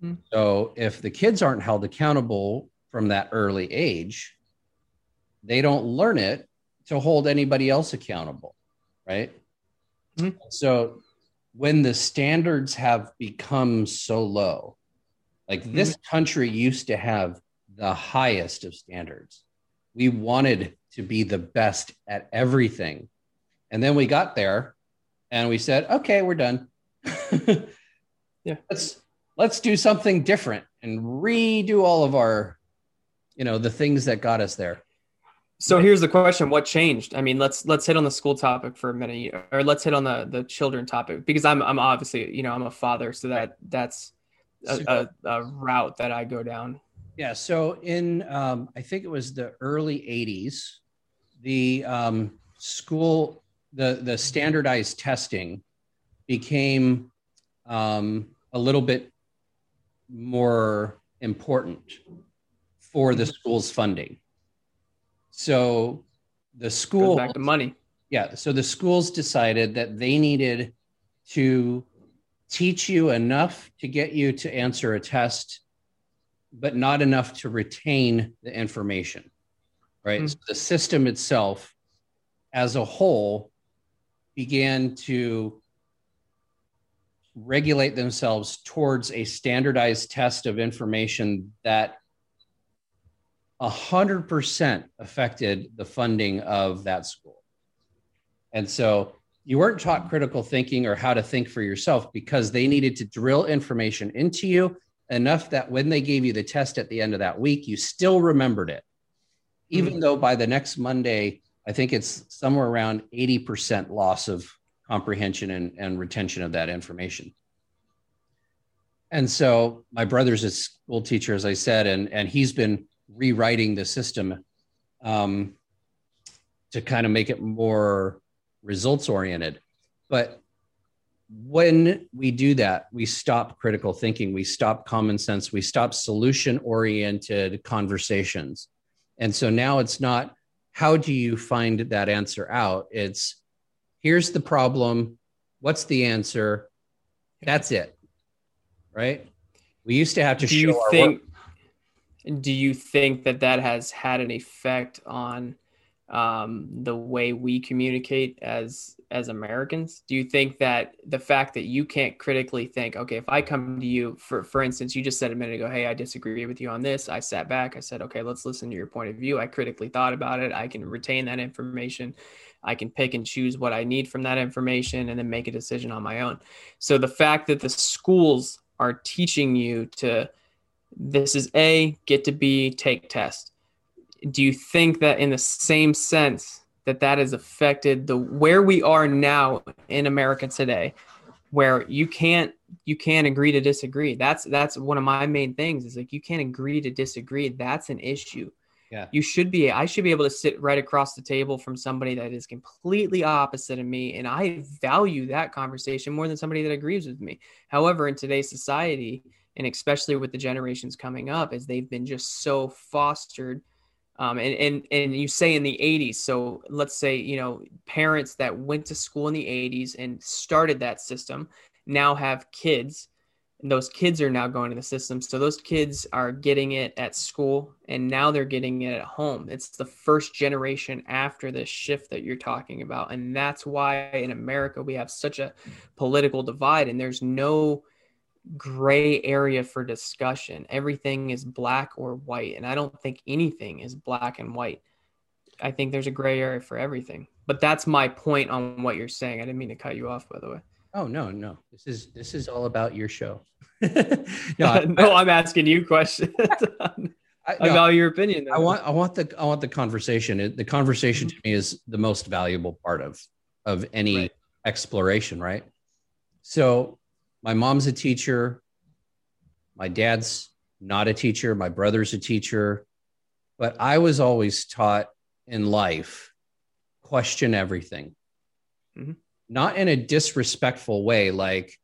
Mm. So if the kids aren't held accountable from that early age, they don't learn it to hold anybody else accountable, right? Mm. So when the standards have become so low, like mm-hmm. this country used to have the highest of standards. We wanted to be the best at everything. And then we got there and we said, okay, we're done. yeah. Let's let's do something different and redo all of our, you know, the things that got us there. So here's the question: What changed? I mean, let's let's hit on the school topic for a minute, or let's hit on the the children topic because I'm I'm obviously you know I'm a father, so that that's a, a, a route that I go down. Yeah. So in um, I think it was the early '80s, the um, school the the standardized testing became um, a little bit more important for the mm-hmm. school's funding so the school Goes back to money. Yeah. So the schools decided that they needed to teach you enough to get you to answer a test, but not enough to retain the information. Right. Mm-hmm. So the system itself as a whole began to regulate themselves towards a standardized test of information that 100% affected the funding of that school. And so you weren't taught critical thinking or how to think for yourself because they needed to drill information into you enough that when they gave you the test at the end of that week, you still remembered it. Even mm-hmm. though by the next Monday, I think it's somewhere around 80% loss of comprehension and, and retention of that information. And so my brother's a school teacher, as I said, and, and he's been rewriting the system um, to kind of make it more results oriented. But when we do that, we stop critical thinking, we stop common sense, we stop solution oriented conversations. And so now it's not how do you find that answer out? It's here's the problem. What's the answer? That's it. Right? We used to have to do show you think do you think that that has had an effect on um, the way we communicate as as Americans? Do you think that the fact that you can't critically think, okay, if I come to you for for instance, you just said a minute ago, hey, I disagree with you on this. I sat back, I said, okay, let's listen to your point of view. I critically thought about it. I can retain that information. I can pick and choose what I need from that information and then make a decision on my own. So the fact that the schools are teaching you to this is A, get to B, take test. Do you think that in the same sense that that has affected the where we are now in America today, where you can't you can't agree to disagree. That's that's one of my main things is like you can't agree to disagree. That's an issue. Yeah. You should be I should be able to sit right across the table from somebody that is completely opposite of me and I value that conversation more than somebody that agrees with me. However, in today's society, and especially with the generations coming up as they've been just so fostered Um, and, and and you say in the 80s so let's say you know parents that went to school in the 80s and started that system now have kids and those kids are now going to the system. So those kids are getting it at school and now they're getting it at home. It's the first generation after this shift that you're talking about and that's why in america we have such a political divide and there's no gray area for discussion everything is black or white and i don't think anything is black and white i think there's a gray area for everything but that's my point on what you're saying i didn't mean to cut you off by the way Oh no, no. This is this is all about your show. no, I, no, I'm asking you questions I, no, about your opinion. I want I want the I want the conversation. The conversation mm-hmm. to me is the most valuable part of of any right. exploration, right? So, my mom's a teacher. My dad's not a teacher. My brother's a teacher. But I was always taught in life question everything. Mm-hmm not in a disrespectful way like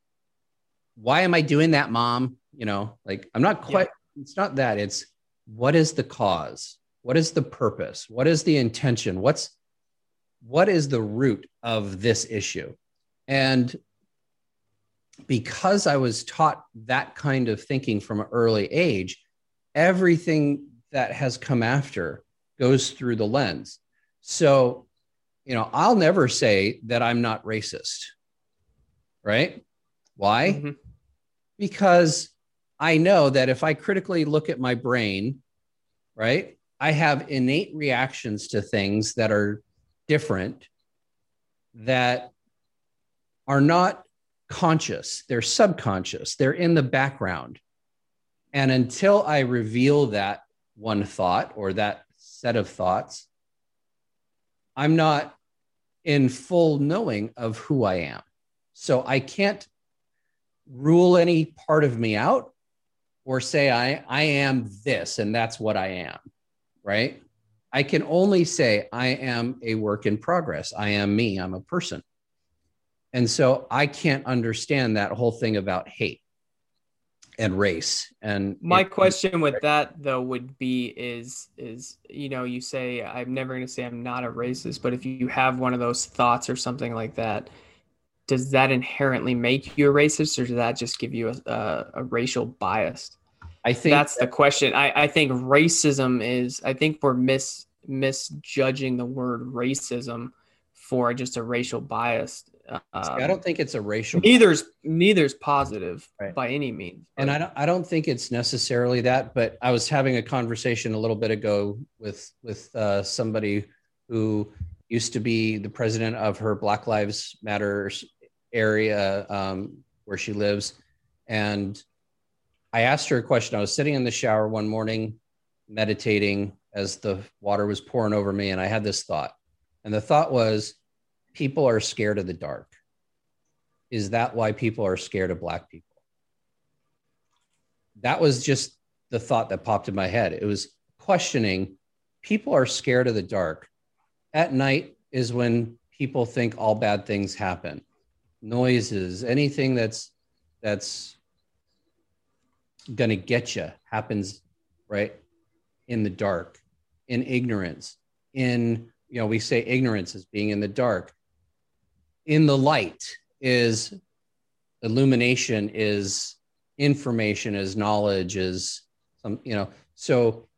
why am i doing that mom you know like i'm not quite yeah. it's not that it's what is the cause what is the purpose what is the intention what's what is the root of this issue and because i was taught that kind of thinking from an early age everything that has come after goes through the lens so you know, I'll never say that I'm not racist. Right? Why? Mm-hmm. Because I know that if I critically look at my brain, right, I have innate reactions to things that are different that are not conscious, they're subconscious, they're in the background. And until I reveal that one thought or that set of thoughts, I'm not in full knowing of who I am. So I can't rule any part of me out or say I, I am this and that's what I am, right? I can only say I am a work in progress. I am me, I'm a person. And so I can't understand that whole thing about hate and race and my it, question with that though would be is is you know you say i'm never going to say i'm not a racist but if you have one of those thoughts or something like that does that inherently make you a racist or does that just give you a, a, a racial bias? I think that's that, the question. I, I think racism is i think we're mis misjudging the word racism for just a racial bias um, I don't think it's a racial. Neither's neither's positive right. by any means. And I don't I don't think it's necessarily that. But I was having a conversation a little bit ago with with uh, somebody who used to be the president of her Black Lives Matters area um, where she lives, and I asked her a question. I was sitting in the shower one morning, meditating as the water was pouring over me, and I had this thought, and the thought was people are scared of the dark. Is that why people are scared of black people? That was just the thought that popped in my head. It was questioning people are scared of the dark. At night is when people think all bad things happen. Noises, anything that's that's going to get you happens right in the dark, in ignorance, in you know, we say ignorance is being in the dark in the light is illumination is information is knowledge is some you know. So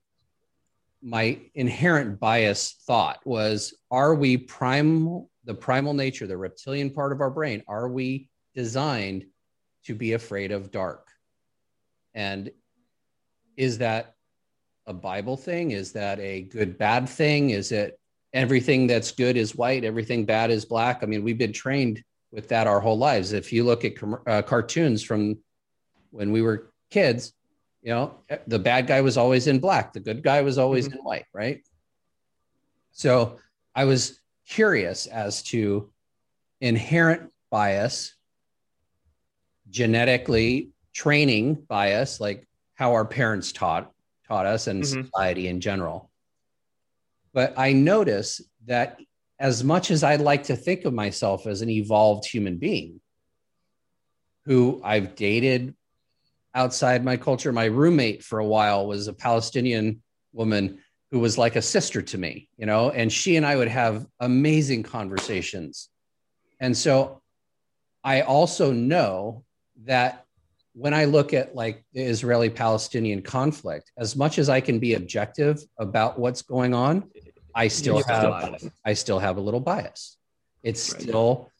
my inherent bias thought was are we primal the primal nature the reptilian part of our brain are we designed to be afraid of dark? And is that a bible thing? Is that a good bad thing? Is it everything that's good is white, everything bad is black. I mean, we've been trained with that our whole lives. If you look at uh, cartoons from when we were kids, you know, the bad guy was always in black, the good guy was always mm-hmm. in white, right? So I was curious as to inherent bias, genetically training bias, like how our parents taught taught us and mm-hmm. society in general but I notice that as much as I like to think of myself as an evolved human being who I've dated outside my culture, my roommate for a while was a Palestinian woman who was like a sister to me, you know, and she and I would have amazing conversations. And so I also know that when I look at like the Israeli Palestinian conflict, as much as I can be objective about what's going on, I still have I still have a little bias. It's right. still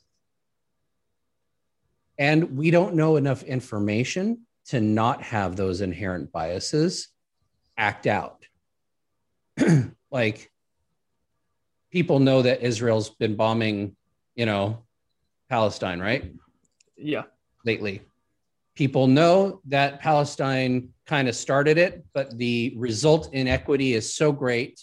and we don't know enough information to not have those inherent biases act out. like people know that Israel's been bombing, you know, Palestine, right? Yeah. Lately. People know that Palestine kind of started it, but the result inequity is so great,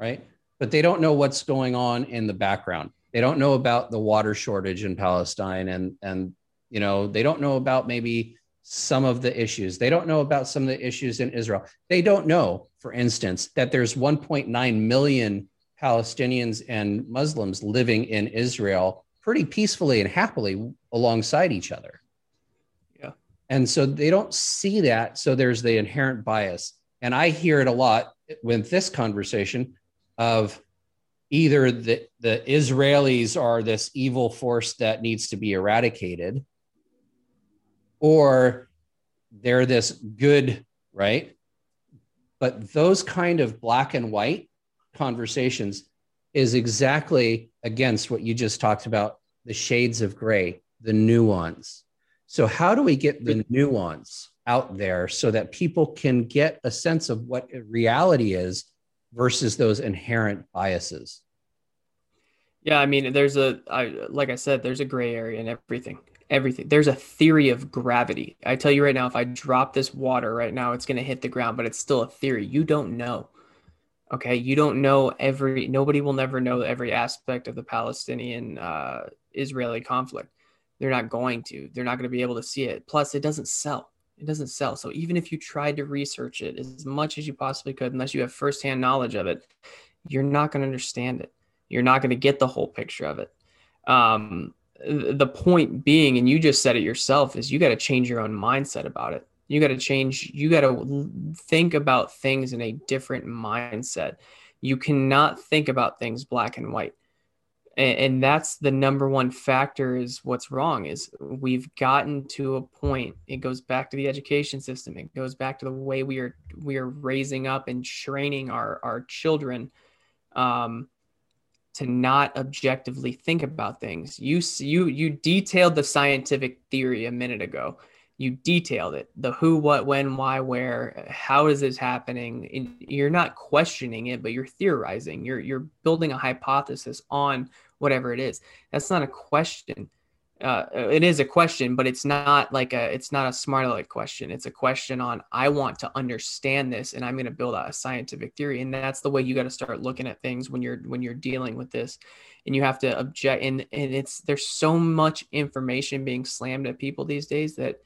right? But they don't know what's going on in the background. They don't know about the water shortage in Palestine and and you know, they don't know about maybe some of the issues. They don't know about some of the issues in Israel. They don't know, for instance, that there's 1.9 million Palestinians and Muslims living in Israel pretty peacefully and happily alongside each other. Yeah. And so they don't see that. So there's the inherent bias. And I hear it a lot with this conversation of either the, the Israelis are this evil force that needs to be eradicated, or they're this good, right? But those kind of black and white conversations is exactly against what you just talked about the shades of gray, the nuance. So, how do we get the nuance out there so that people can get a sense of what reality is versus those inherent biases? Yeah, I mean, there's a, I, like I said, there's a gray area in everything everything. There's a theory of gravity. I tell you right now, if I drop this water right now, it's going to hit the ground, but it's still a theory. You don't know. Okay. You don't know every, nobody will never know every aspect of the Palestinian uh, Israeli conflict. They're not going to. They're not going to be able to see it. Plus, it doesn't sell. It doesn't sell. So even if you tried to research it as much as you possibly could, unless you have firsthand knowledge of it, you're not going to understand it. You're not going to get the whole picture of it. Um, the point being, and you just said it yourself, is you got to change your own mindset about it. You got to change, you got to think about things in a different mindset. You cannot think about things black and white. And, and that's the number one factor is what's wrong is we've gotten to a point it goes back to the education system it goes back to the way we are we are raising up and training our our children um, to not objectively think about things. You you you detailed the scientific theory a minute ago. You detailed it. The who, what, when, why, where, how is this happening? And you're not questioning it, but you're theorizing. You're you're building a hypothesis on whatever it is. That's not a question uh, it is a question, but it's not like a it's not a smart aleck question. It's a question on I want to understand this, and I'm going to build out a scientific theory, and that's the way you got to start looking at things when you're when you're dealing with this, and you have to object. And and it's there's so much information being slammed at people these days that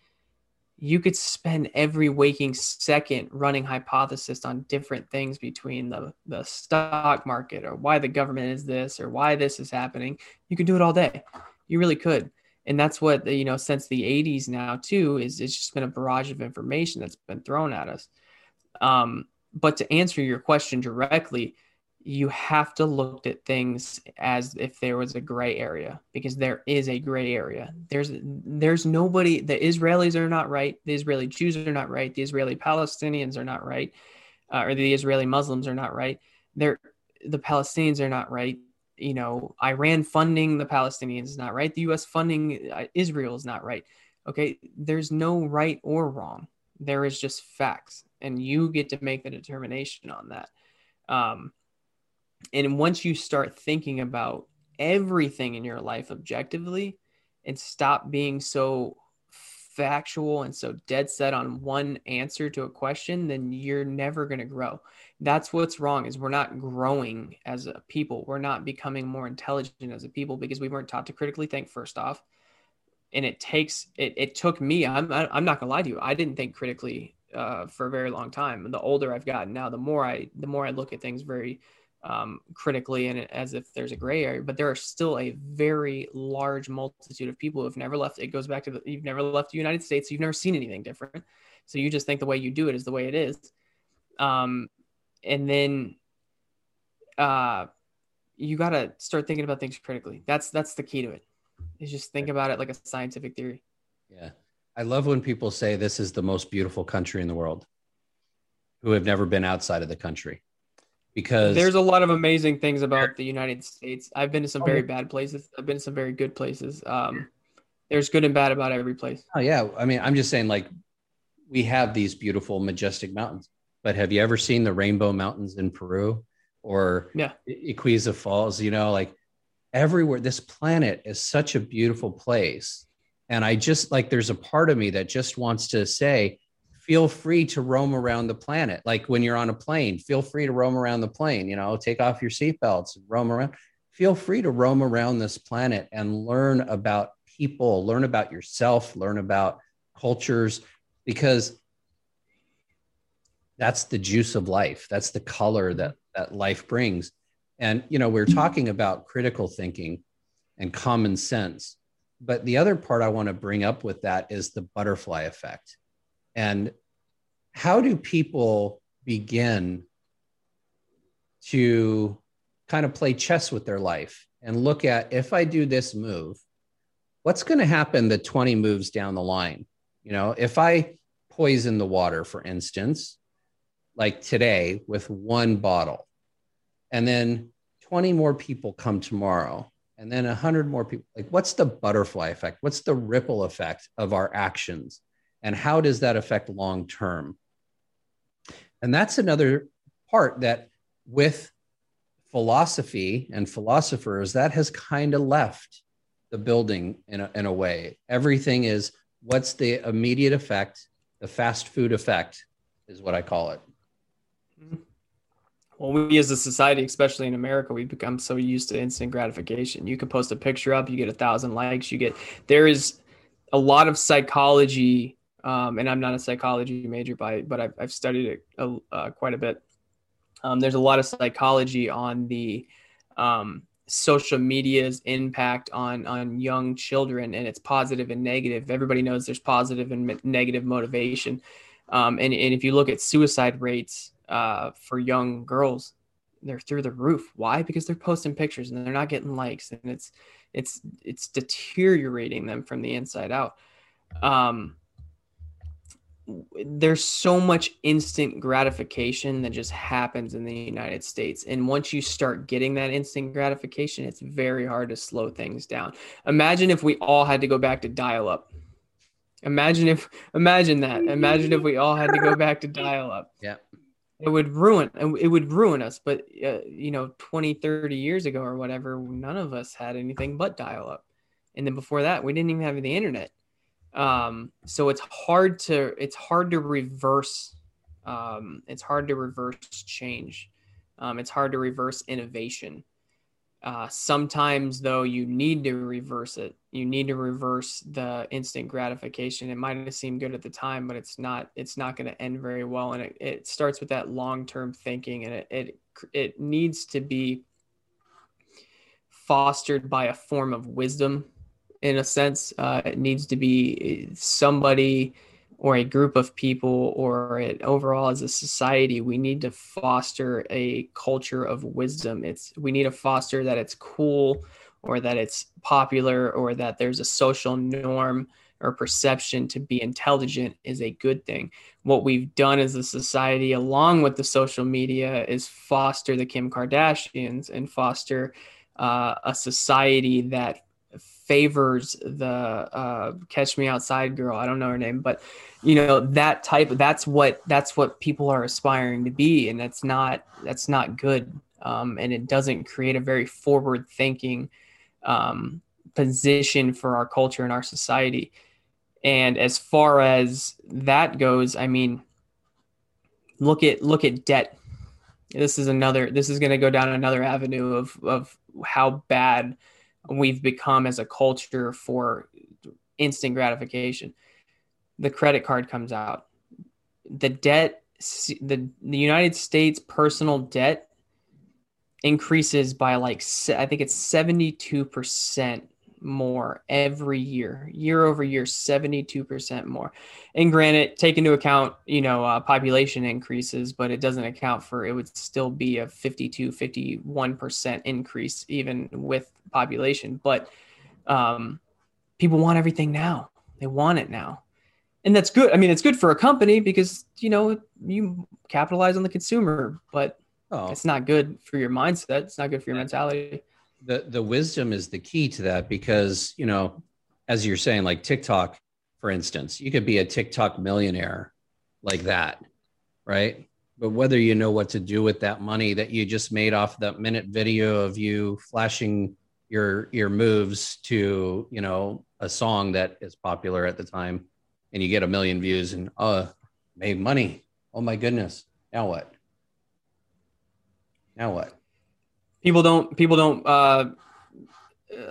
you could spend every waking second running hypothesis on different things between the the stock market or why the government is this or why this is happening. You could do it all day. You really could and that's what you know since the 80s now too is it's just been a barrage of information that's been thrown at us um, but to answer your question directly you have to look at things as if there was a gray area because there is a gray area there's there's nobody the israelis are not right the israeli jews are not right the israeli palestinians are not right uh, or the israeli muslims are not right they're the palestinians are not right you know, Iran funding the Palestinians is not right. The U.S. funding uh, Israel is not right. Okay, there's no right or wrong. There is just facts, and you get to make the determination on that. Um, and once you start thinking about everything in your life objectively, and stop being so factual and so dead set on one answer to a question, then you're never going to grow. That's what's wrong is we're not growing as a people. We're not becoming more intelligent as a people because we weren't taught to critically think first off. And it takes it, it took me, I'm I'm not gonna lie to you. I didn't think critically uh, for a very long time. The older I've gotten now, the more I the more I look at things very um, critically and as if there's a gray area, but there are still a very large multitude of people who have never left. It goes back to the, you've never left the United States. You've never seen anything different. So you just think the way you do it is the way it is. Um, and then uh you got to start thinking about things critically that's that's the key to it is just think about it like a scientific theory yeah i love when people say this is the most beautiful country in the world who have never been outside of the country because there's a lot of amazing things about the united states. I've been to some very bad places. I've been to some very good places. Um there's good and bad about every place. Oh yeah. I mean i'm just saying like we have these beautiful majestic mountains but have you ever seen the rainbow mountains in peru or yeah. Iguazu Falls, you know, like everywhere. This planet is such a beautiful place. And I just like there's a part of me that just wants to say, feel free to roam around the planet. Like when you're on a plane, feel free to roam around the plane, you know, take off your seatbelts roam around. Feel free to roam around this planet and learn about people, learn about yourself, learn about cultures, because that's the juice of life. That's the color that that life brings. And, you know, we're talking about critical thinking and common sense. But the other part I want to bring up with that is the butterfly effect. And how do people begin to kind of play chess with their life and look at if I do this move, what's going to happen the 20 moves down the line? You know, if I poison the water, for instance, like today with one bottle, and then 20 more people come tomorrow, and then 100 more people, like what's the butterfly effect? What's the ripple effect of our actions? And how does that affect long term? And that's another part that with philosophy and philosophers, that has kind of left the building in a, in a way. Everything is what's the immediate effect, the fast food effect is what I call it. Mm-hmm. Well, we as a society, especially in America, we've become so used to instant gratification. You can post a picture up, you get a thousand likes, you get there is a lot of psychology, um, and I'm not a psychology major by, but I've, I've studied it uh, quite a bit. Um, there's a lot of psychology on the um, social media's impact on on young children, and it's positive and negative. Everybody knows there's positive and negative motivation, um, and and if you look at suicide rates uh, for young girls they're through the roof why because they're posting pictures and they're not getting likes and it's it's it's deteriorating them from the inside out um there's so much instant gratification that just happens in the United States. And once you start getting that instant gratification, it's very hard to slow things down. Imagine if we all had to go back to dial up. Imagine if imagine that. Imagine if we all had to go back to dial up. Yeah it would ruin it would ruin us but uh, you know 20 30 years ago or whatever none of us had anything but dial up and then before that we didn't even have the internet um, so it's hard to it's hard to reverse um, it's hard to reverse change um, it's hard to reverse innovation uh, sometimes, though, you need to reverse it. You need to reverse the instant gratification. It might have seemed good at the time, but it's not. It's not going to end very well. And it, it starts with that long term thinking, and it, it it needs to be fostered by a form of wisdom, in a sense. Uh, it needs to be somebody or a group of people or it, overall as a society we need to foster a culture of wisdom it's we need to foster that it's cool or that it's popular or that there's a social norm or perception to be intelligent is a good thing what we've done as a society along with the social media is foster the kim kardashians and foster uh, a society that favors the uh, catch me outside girl i don't know her name but you know that type that's what that's what people are aspiring to be and that's not that's not good. Um, and it doesn't create a very forward thinking um, position for our culture and our society. And as far as that goes i mean look at look at debt. This is another this is going to go down another avenue of of how bad we've become as a culture for instant gratification. The credit card comes out. The debt, the, the United States personal debt increases by like, I think it's 72% more every year, year over year, 72% more. And granted, take into account, you know, uh, population increases, but it doesn't account for it would still be a 52, 51% increase even with population. But um, people want everything now. They want it now. And that's good. I mean, it's good for a company because, you know, you capitalize on the consumer, but oh. it's not good for your mindset. It's not good for your mentality the the wisdom is the key to that because you know as you're saying like tiktok for instance you could be a tiktok millionaire like that right but whether you know what to do with that money that you just made off that minute video of you flashing your your moves to you know a song that is popular at the time and you get a million views and uh made money. Oh my goodness. Now what? Now what? People don't people don't uh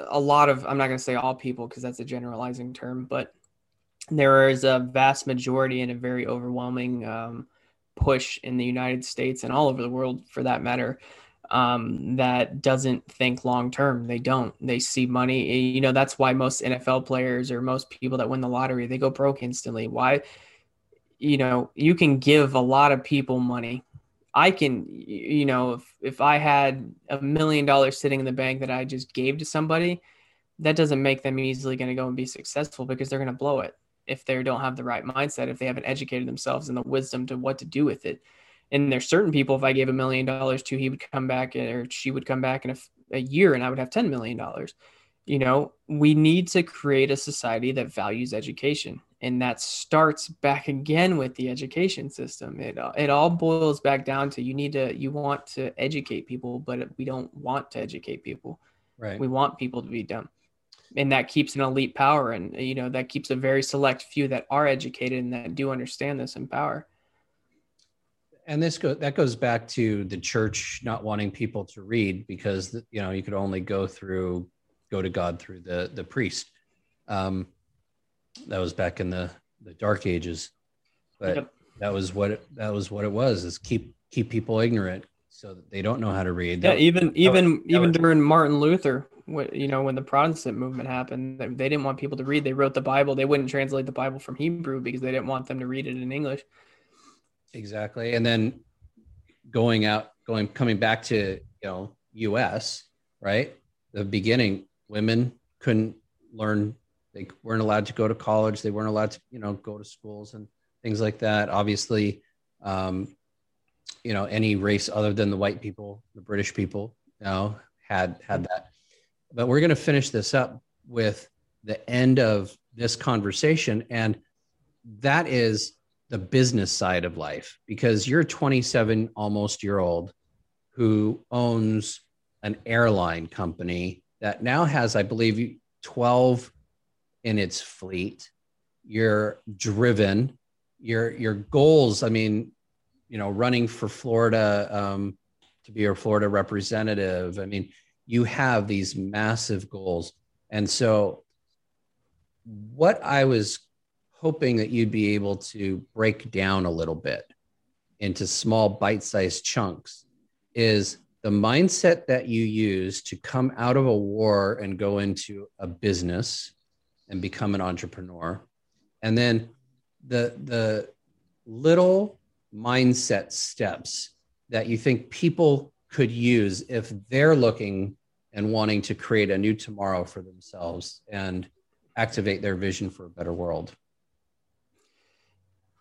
a lot of i'm not going to say all people because that's a generalizing term but there is a vast majority and a very overwhelming um, push in the united states and all over the world for that matter um, that doesn't think long term. They don't. They see money. You know that's why most nfl players or most people that win the lottery they go broke instantly. Why you know you can give a lot of people money. I can, you know, if, if I had a million dollars sitting in the bank that I just gave to somebody, that doesn't make them easily going to go and be successful because they're going to blow it if they don't have the right mindset, if they haven't educated themselves and the wisdom to what to do with it. And there's certain people, if I gave a million dollars to, he would come back eh, or she would come back in a, a year and I would have $10 million. You know, we need to create a society that values education and that starts back again with the education system. It, uh, it all boils back down to you need to you want to educate people but we don't want to educate people. Right. We want people to be dumb. And that keeps an elite power and you know that keeps a very select few that are educated and that do understand this in power and this go that goes back to the church not wanting people to read because you know you could only go through go to god through the the priest. Um, that was back in the the dark ages. But yep. that was what it, that was what it was is keep keep people ignorant so that they don't know how to read. Yeah that, even even was, even was, during martin luther you know when the protestant movement happened they didn't want people to read. They wrote the bible. They wouldn't translate the bible from hebrew because they didn't want them to read it in english exactly and then going out going coming back to you know us right the beginning women couldn't learn they weren't allowed to go to college. They weren't allowed to, you know, go to schools and things like that. Obviously, um, you know, any race other than the white people, the British people, you know, had had that. But we're going to finish this up with the end of this conversation, and that is the business side of life because you're 27 almost year old who owns an airline company that now has, I believe, 12 in its fleet. You're driven. Your your goals. I mean, you know, running for Florida um, to be your Florida representative. I mean, you have these massive goals, and so what I was hoping that you'd be able to break down a little bit into small bite-sized chunks is the mindset that you use to come out of a war and go into a business and become an entrepreneur. And then the the little mindset steps that you think people could use if they're looking and wanting to create a new tomorrow for themselves and activate their vision for a better world.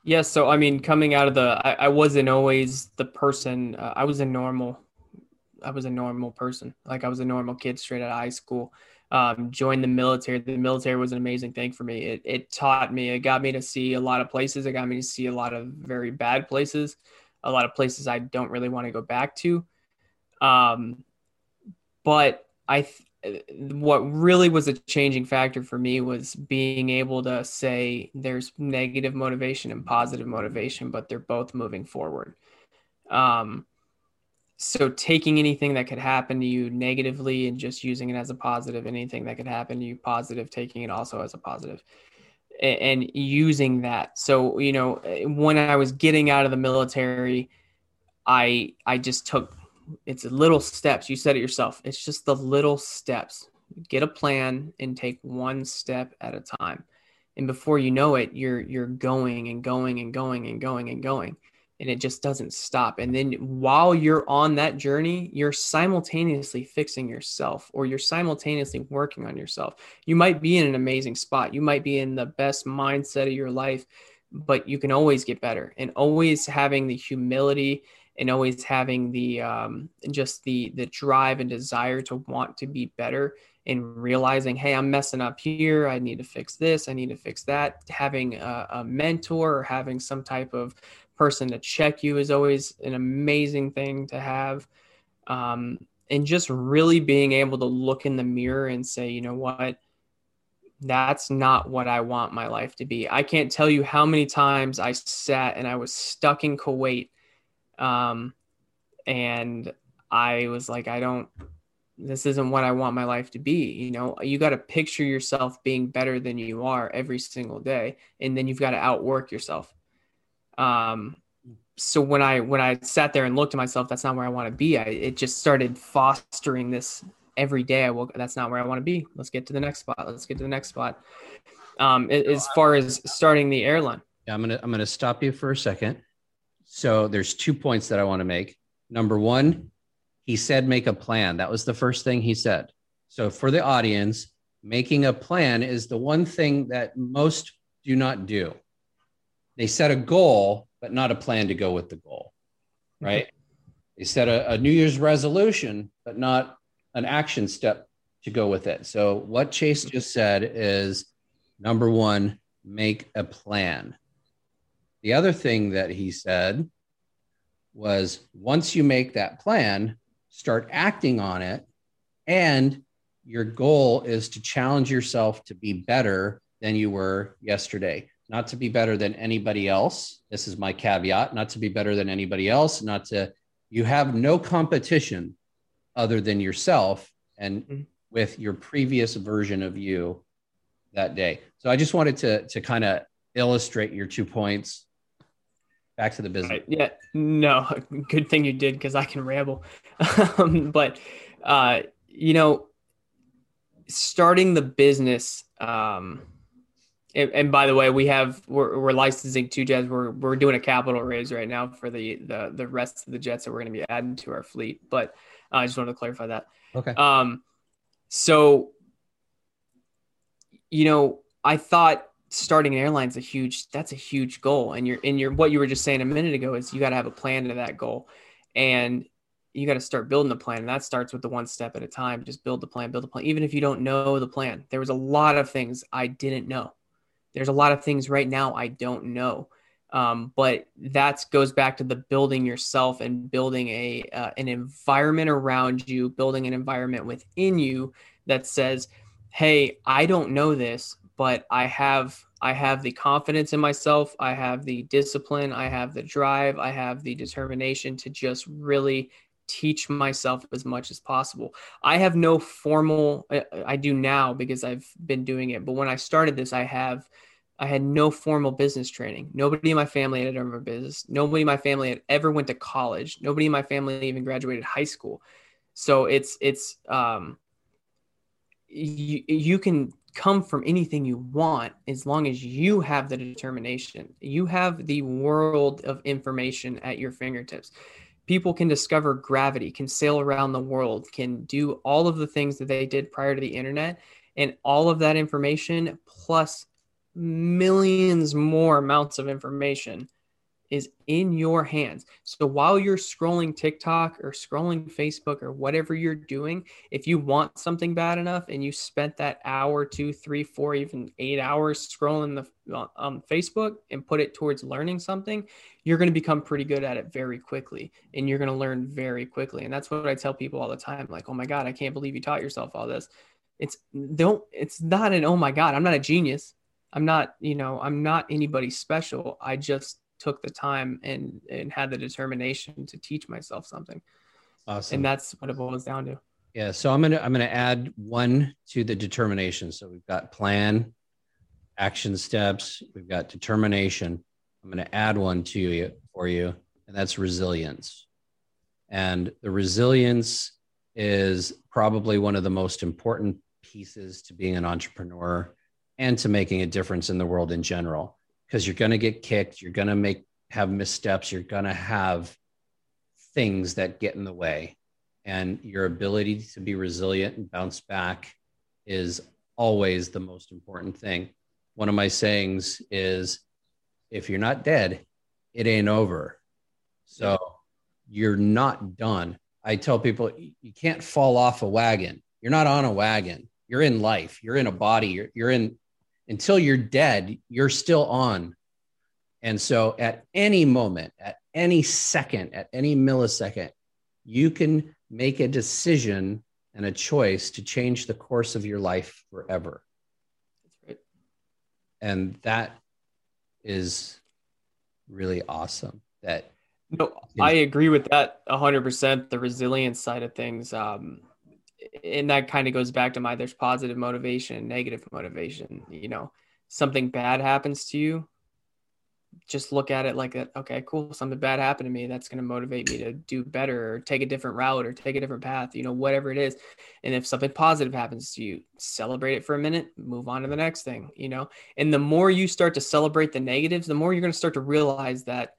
Yes. so I mean, coming out of the, I, I wasn't always the person. Uh, I was a normal, I was a normal person. Like I was a normal kid straight out of high school um, joined the military. The military was an amazing thing for me. It, it taught me, it got me to see a lot of places. It got me to see a lot of very bad places, a lot of places I don't really want to go back to. Um, but I, what really was a changing factor for me was being able to say there's negative motivation and positive motivation, but they're both moving forward. Um, so taking anything that could happen to you negatively and just using it as a positive anything that could happen to you positive taking it also as a positive and, using that so you know when i was getting out of the military i i just took it's little steps. You said it yourself. It's just the little steps. Get a plan and take one step at a time. And before you know it you're you're going and going and going and going and going and it just doesn't stop. And then while you're on that journey you're simultaneously fixing yourself or you're simultaneously working on yourself. You might be in an amazing spot. You might be in the best mindset of your life but you can always get better. And always having the humility and always having the um, just the the drive and desire to want to be better and realizing hey i'm messing up here. I need to fix this. I need to fix that. Having a, a mentor or having some type of person to check you is always an amazing thing to have. Um, and just really being able to look in the mirror and say you know what? That's not what I want my life to be. I can't tell you how many times I sat and I was stuck in Kuwait um, and I was like, I don't, this isn't what I want my life to be. You know, you got to picture yourself being better than you are every single day. And then you've got to outwork yourself. Um, so when I, when I sat there and looked at myself, that's not where I want to be. I, it just started fostering this every day. I woke, that's not where I want to be. Let's get to the next spot. Let's get to the next spot. Um, as far as starting the airline. Yeah, I'm to, I'm to stop you for a second so there's two points that I want to make. Number one, he said make a plan. That was the first thing he said. So for the audience, making a plan is the one thing that most do not do. They set a goal, but not a plan to go with the goal, mm-hmm. right? They set a, a New Year's resolution, but not an action step to go with it. So what Chase mm-hmm. just said is number one, make a plan. The other thing that he said was once you make that plan, start acting on it. And your goal is to challenge yourself to be better than you were yesterday, not to be better than anybody else. This is my caveat not to be better than anybody else, not to, you have no competition other than yourself and mm-hmm. with your previous version of you that day. So I just wanted to, to kind of illustrate your two points back to the business. Right. Yeah, no, good thing you did because I can ramble. um, but uh, you know, starting the business. Um, and, and, by the way, we have we're, we're licensing two jets. We're we're doing a capital raise right now for the the the rest of the jets that we're going to be adding to our fleet. But uh, I just wanted to clarify that. Okay. Um, so you know, I thought starting an airline is a huge that's a huge goal. And you're in your what you were just saying a minute ago is you got to have a plan to that goal. And you got to start building the plan. And that starts with the one step at a time. Just build the plan build the plan. Even if you don't know the plan there was a lot of things i didn't know. There's a lot of things right now i don't know. Um, but that goes back to the building yourself and building a uh, an environment around you building an environment within you that says hey i don't know this but I have I have the confidence in myself, I have the discipline, I have the drive, I have the determination to just really teach myself as much as possible. I have no formal I do now because I've been doing it, but when I started this I have I had no formal business training. Nobody in my family had ever business. Nobody in my family had ever went to college. Nobody in my family even graduated high school. So it's it's um you you can come from anything you want as long as you have the determination. You have the world of information at your fingertips. People can discover gravity, can sail around the world, can do all of the things that they did prior to the internet. And all of that information, plus millions more amounts of information, is in your hands. So while you're scrolling TikTok or scrolling Facebook or whatever you're doing, if you want something bad enough and you spent that hour, two, three, four, even eight hours scrolling the on Facebook and put it towards learning something, you're going to become pretty good at it very quickly, and you're going to learn very quickly. And that's what I tell people all the time. Like, oh my god, I can't believe you taught yourself all this. It's don't. It's not an oh my god. I'm not a genius. I'm not. You know. I'm not anybody special. I just took the time and and had the determination to teach myself something. Awesome. And that's what it boils down to. Yeah. So I'm gonna I'm gonna add one to the determination. So we've got plan, action steps, we've got determination. I'm gonna add one to you for you, and that's resilience. And the resilience is probably one of the most important pieces to being an entrepreneur and to making a difference in the world in general because you're going to get kicked you're going to make have missteps you're going to have things that get in the way. And your ability to be resilient and bounce back is always the most important thing. One of my sayings is if you're not dead it ain't over. So you're not done. I tell people you can't fall off a wagon. You're not on a wagon. You're in life. You're in a body. You're, you're in until you're dead, you're still on. And so at any moment, at any second, at any millisecond, you can make a decision and a choice to change the course of your life forever. That's right. And that is really awesome. That no, I agree with that 100%. The resilience side of things. Um, and that kind of goes back to my there's positive motivation and negative motivation you know? Something bad happens to you just look at it like that okay cool something bad happened to me that's going to motivate me to do better or take a different route or take a different path you know whatever it is. And if something positive happens to you celebrate it for a minute move on to the next thing you know? And the more you start to celebrate the negatives the more you're going to start to realize that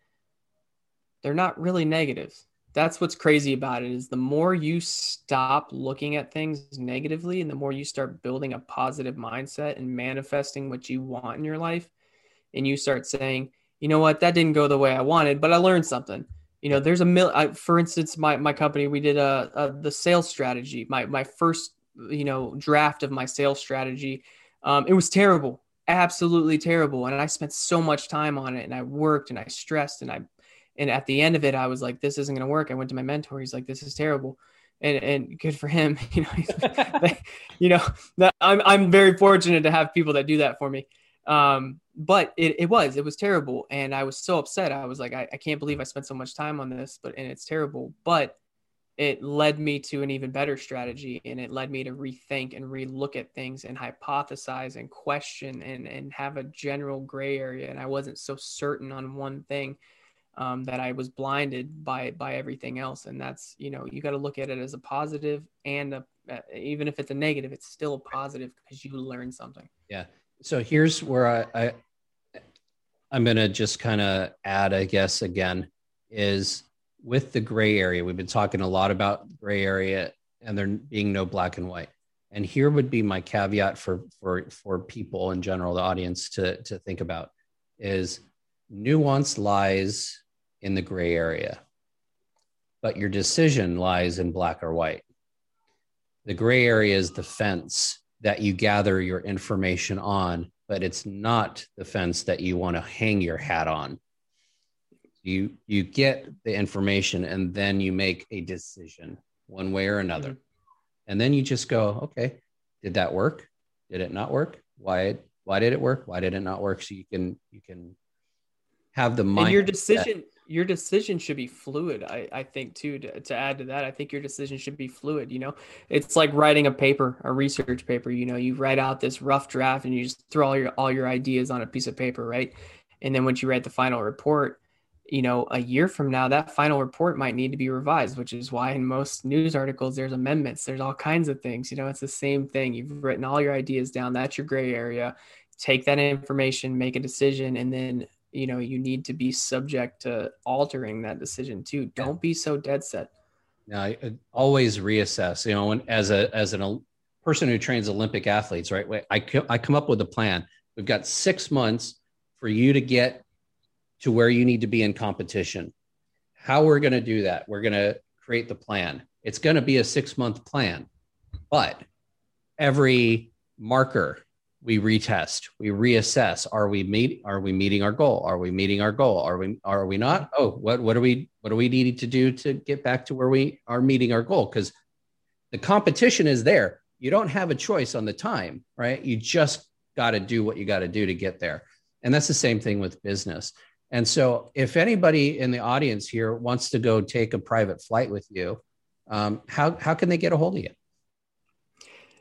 they're not really negatives that's what's crazy about it is the more you stop looking at things negatively and the more you start building a positive mindset and manifesting what you want in your life and you start saying you know what? That didn't go the way i wanted but i learned something. You know there's a mil I, for instance my, my company we did a, a, the sales strategy my my first you know draft of my sales strategy um, it was terrible absolutely terrible and i spent so much time on it and i worked and i stressed and i and at the end of it, I was like, this isn't going to work. I went to my mentor. He's like, this is terrible. And, and good for him. You know, you know, that I'm, I'm very fortunate to have people that do that for me. Um, but it, it was, it was terrible. And I was so upset. I was like, I, I can't believe I spent so much time on this, but, and it's terrible, but it led me to an even better strategy and it led me to rethink and relook at things and hypothesize and question and, and have a general gray area. And I wasn't so certain on one thing um, that I was blinded by by everything else. And that's you know you got to look at it as a positive and a, uh, even if it's a negative, it's still a positive because you learn something. Yeah. So here's where I, I I'm gonna just kind of add, I guess, again, is with the gray area. We've been talking a lot about gray area and there being no black and white. And here would be my caveat for for for people in general, the audience to to think about is nuance lies in the gray area, but your decision lies in black or white. The gray area is the fence that you gather your information on, but it's not the fence that you want to hang your hat on. You you get the information and then you make a decision one way or another. Mm-hmm. And then you just go, okay, did that work? Did it not work? Why why did it work? Why did it not work? So you can you can have the mind. And your decision your decision should be fluid i, I think too to, to add to that i think your decision should be fluid you know? It's like writing a paper a research paper you know? You write out this rough draft and you just throw all your all your ideas on a piece of paper right? And then once you write the final report you know a year from now that final report might need to be revised which is why in most news articles there's amendments there's all kinds of things you know? It's the same thing. You've written all your ideas down that's your gray area. Take that information make a decision and then you know you need to be subject to altering that decision too. Don't be so dead set. Now always reassess you know when, as a as an, a person who trains olympic athletes right? I, I come up with a plan. We've got six months for you to get to where you need to be in competition. How we're going to do that we're going to create the plan. It's going to be a six month plan but every marker we retest we reassess. Are we meet are we meeting our goal? Are we meeting our goal? Are we are we not? Oh what what are we what are we needing to do to get back to where we are meeting our goal? Because the competition is there. You don't have a choice on the time right? You just got to do what you got to do to get there. And that's the same thing with business. And so if anybody in the audience here wants to go take a private flight with you um, how, how can they get a hold of you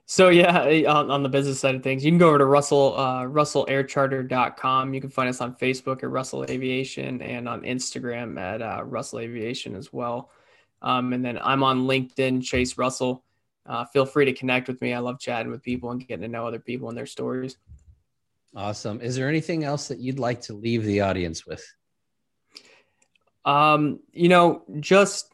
so yeah, eh, on, on, the business side of things, you can go over to Russell uh, RussellAirCharter.com. You can find us on Facebook at Russell Aviation and on Instagram at uh, Russell Aviation as well. Um, and then I'm on LinkedIn, Chase Russell. uh, feel free to connect with me. I love chatting with people and getting to know other people and their stories. Awesome. Is there anything else that you'd like to leave the audience with? Um, you know, just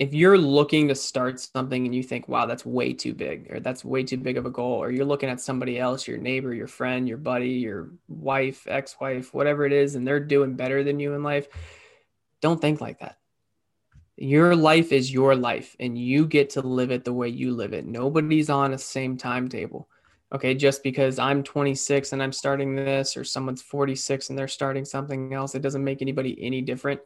if you're looking to start something and you think, wow, that's way too big, or that's way too big of a goal, or you're looking at somebody else, your neighbor, your friend, your buddy, your wife, ex wife, whatever it is, and they're doing better than you in life, don't think like that. Your life is your life, and you get to live it the way you live it. Nobody's on a same timetable. Okay, just because I'm 26 and I'm starting this, or someone's 46 and they're starting something else, it doesn't make anybody any different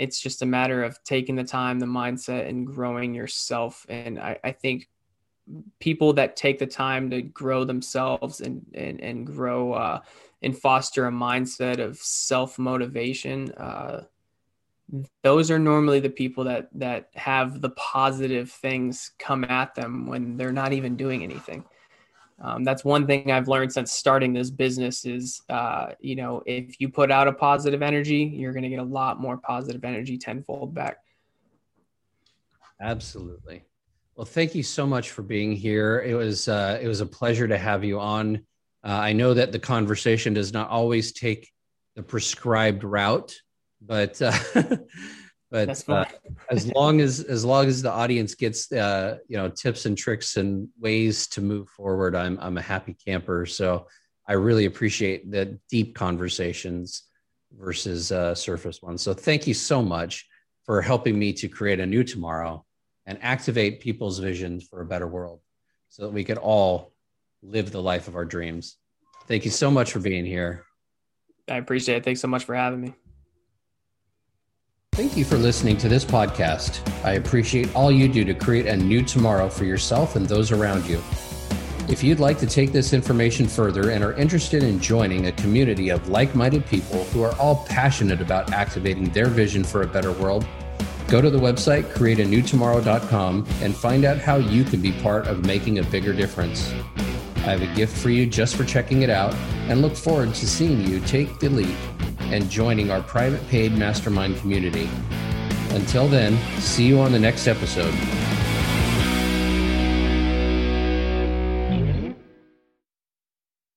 it's just a matter of taking the time, the mindset, and growing yourself. And I, I think people that take the time to grow themselves and and, and grow uh, and foster a mindset of self motivation. Uh, those are normally the people that that have the positive things come at them when they're not even doing anything um, that's one thing I've learned since starting this business is, uh, you know, if you put out a positive energy, you're going to get a lot more positive energy tenfold back. Absolutely. Well, thank you so much for being here. It was uh, it was a pleasure to have you on. Uh, I know that the conversation does not always take the prescribed route, but uh, but uh, as long as as long as the audience gets uh, you know tips and tricks and ways to move forward i'm i'm a happy camper. So i really appreciate the deep conversations versus uh, surface ones. So thank you so much for helping me to create a new tomorrow and activate people's visions for a better world so that we could all live the life of our dreams. Thank you so much for being here. I appreciate it. Thanks so much for having me Thank you for listening to this podcast. I appreciate all you do to create a new tomorrow for yourself and those around you. If you'd like to take this information further and are interested in joining a community of like minded people who are all passionate about activating their vision for a better world, go to the website createanewtomorrow.com and find out how you can be part of making a bigger difference. I have a gift for you just for checking it out and look forward to seeing you take the leap and joining our private paid mastermind community. Until then, see you on the next episode.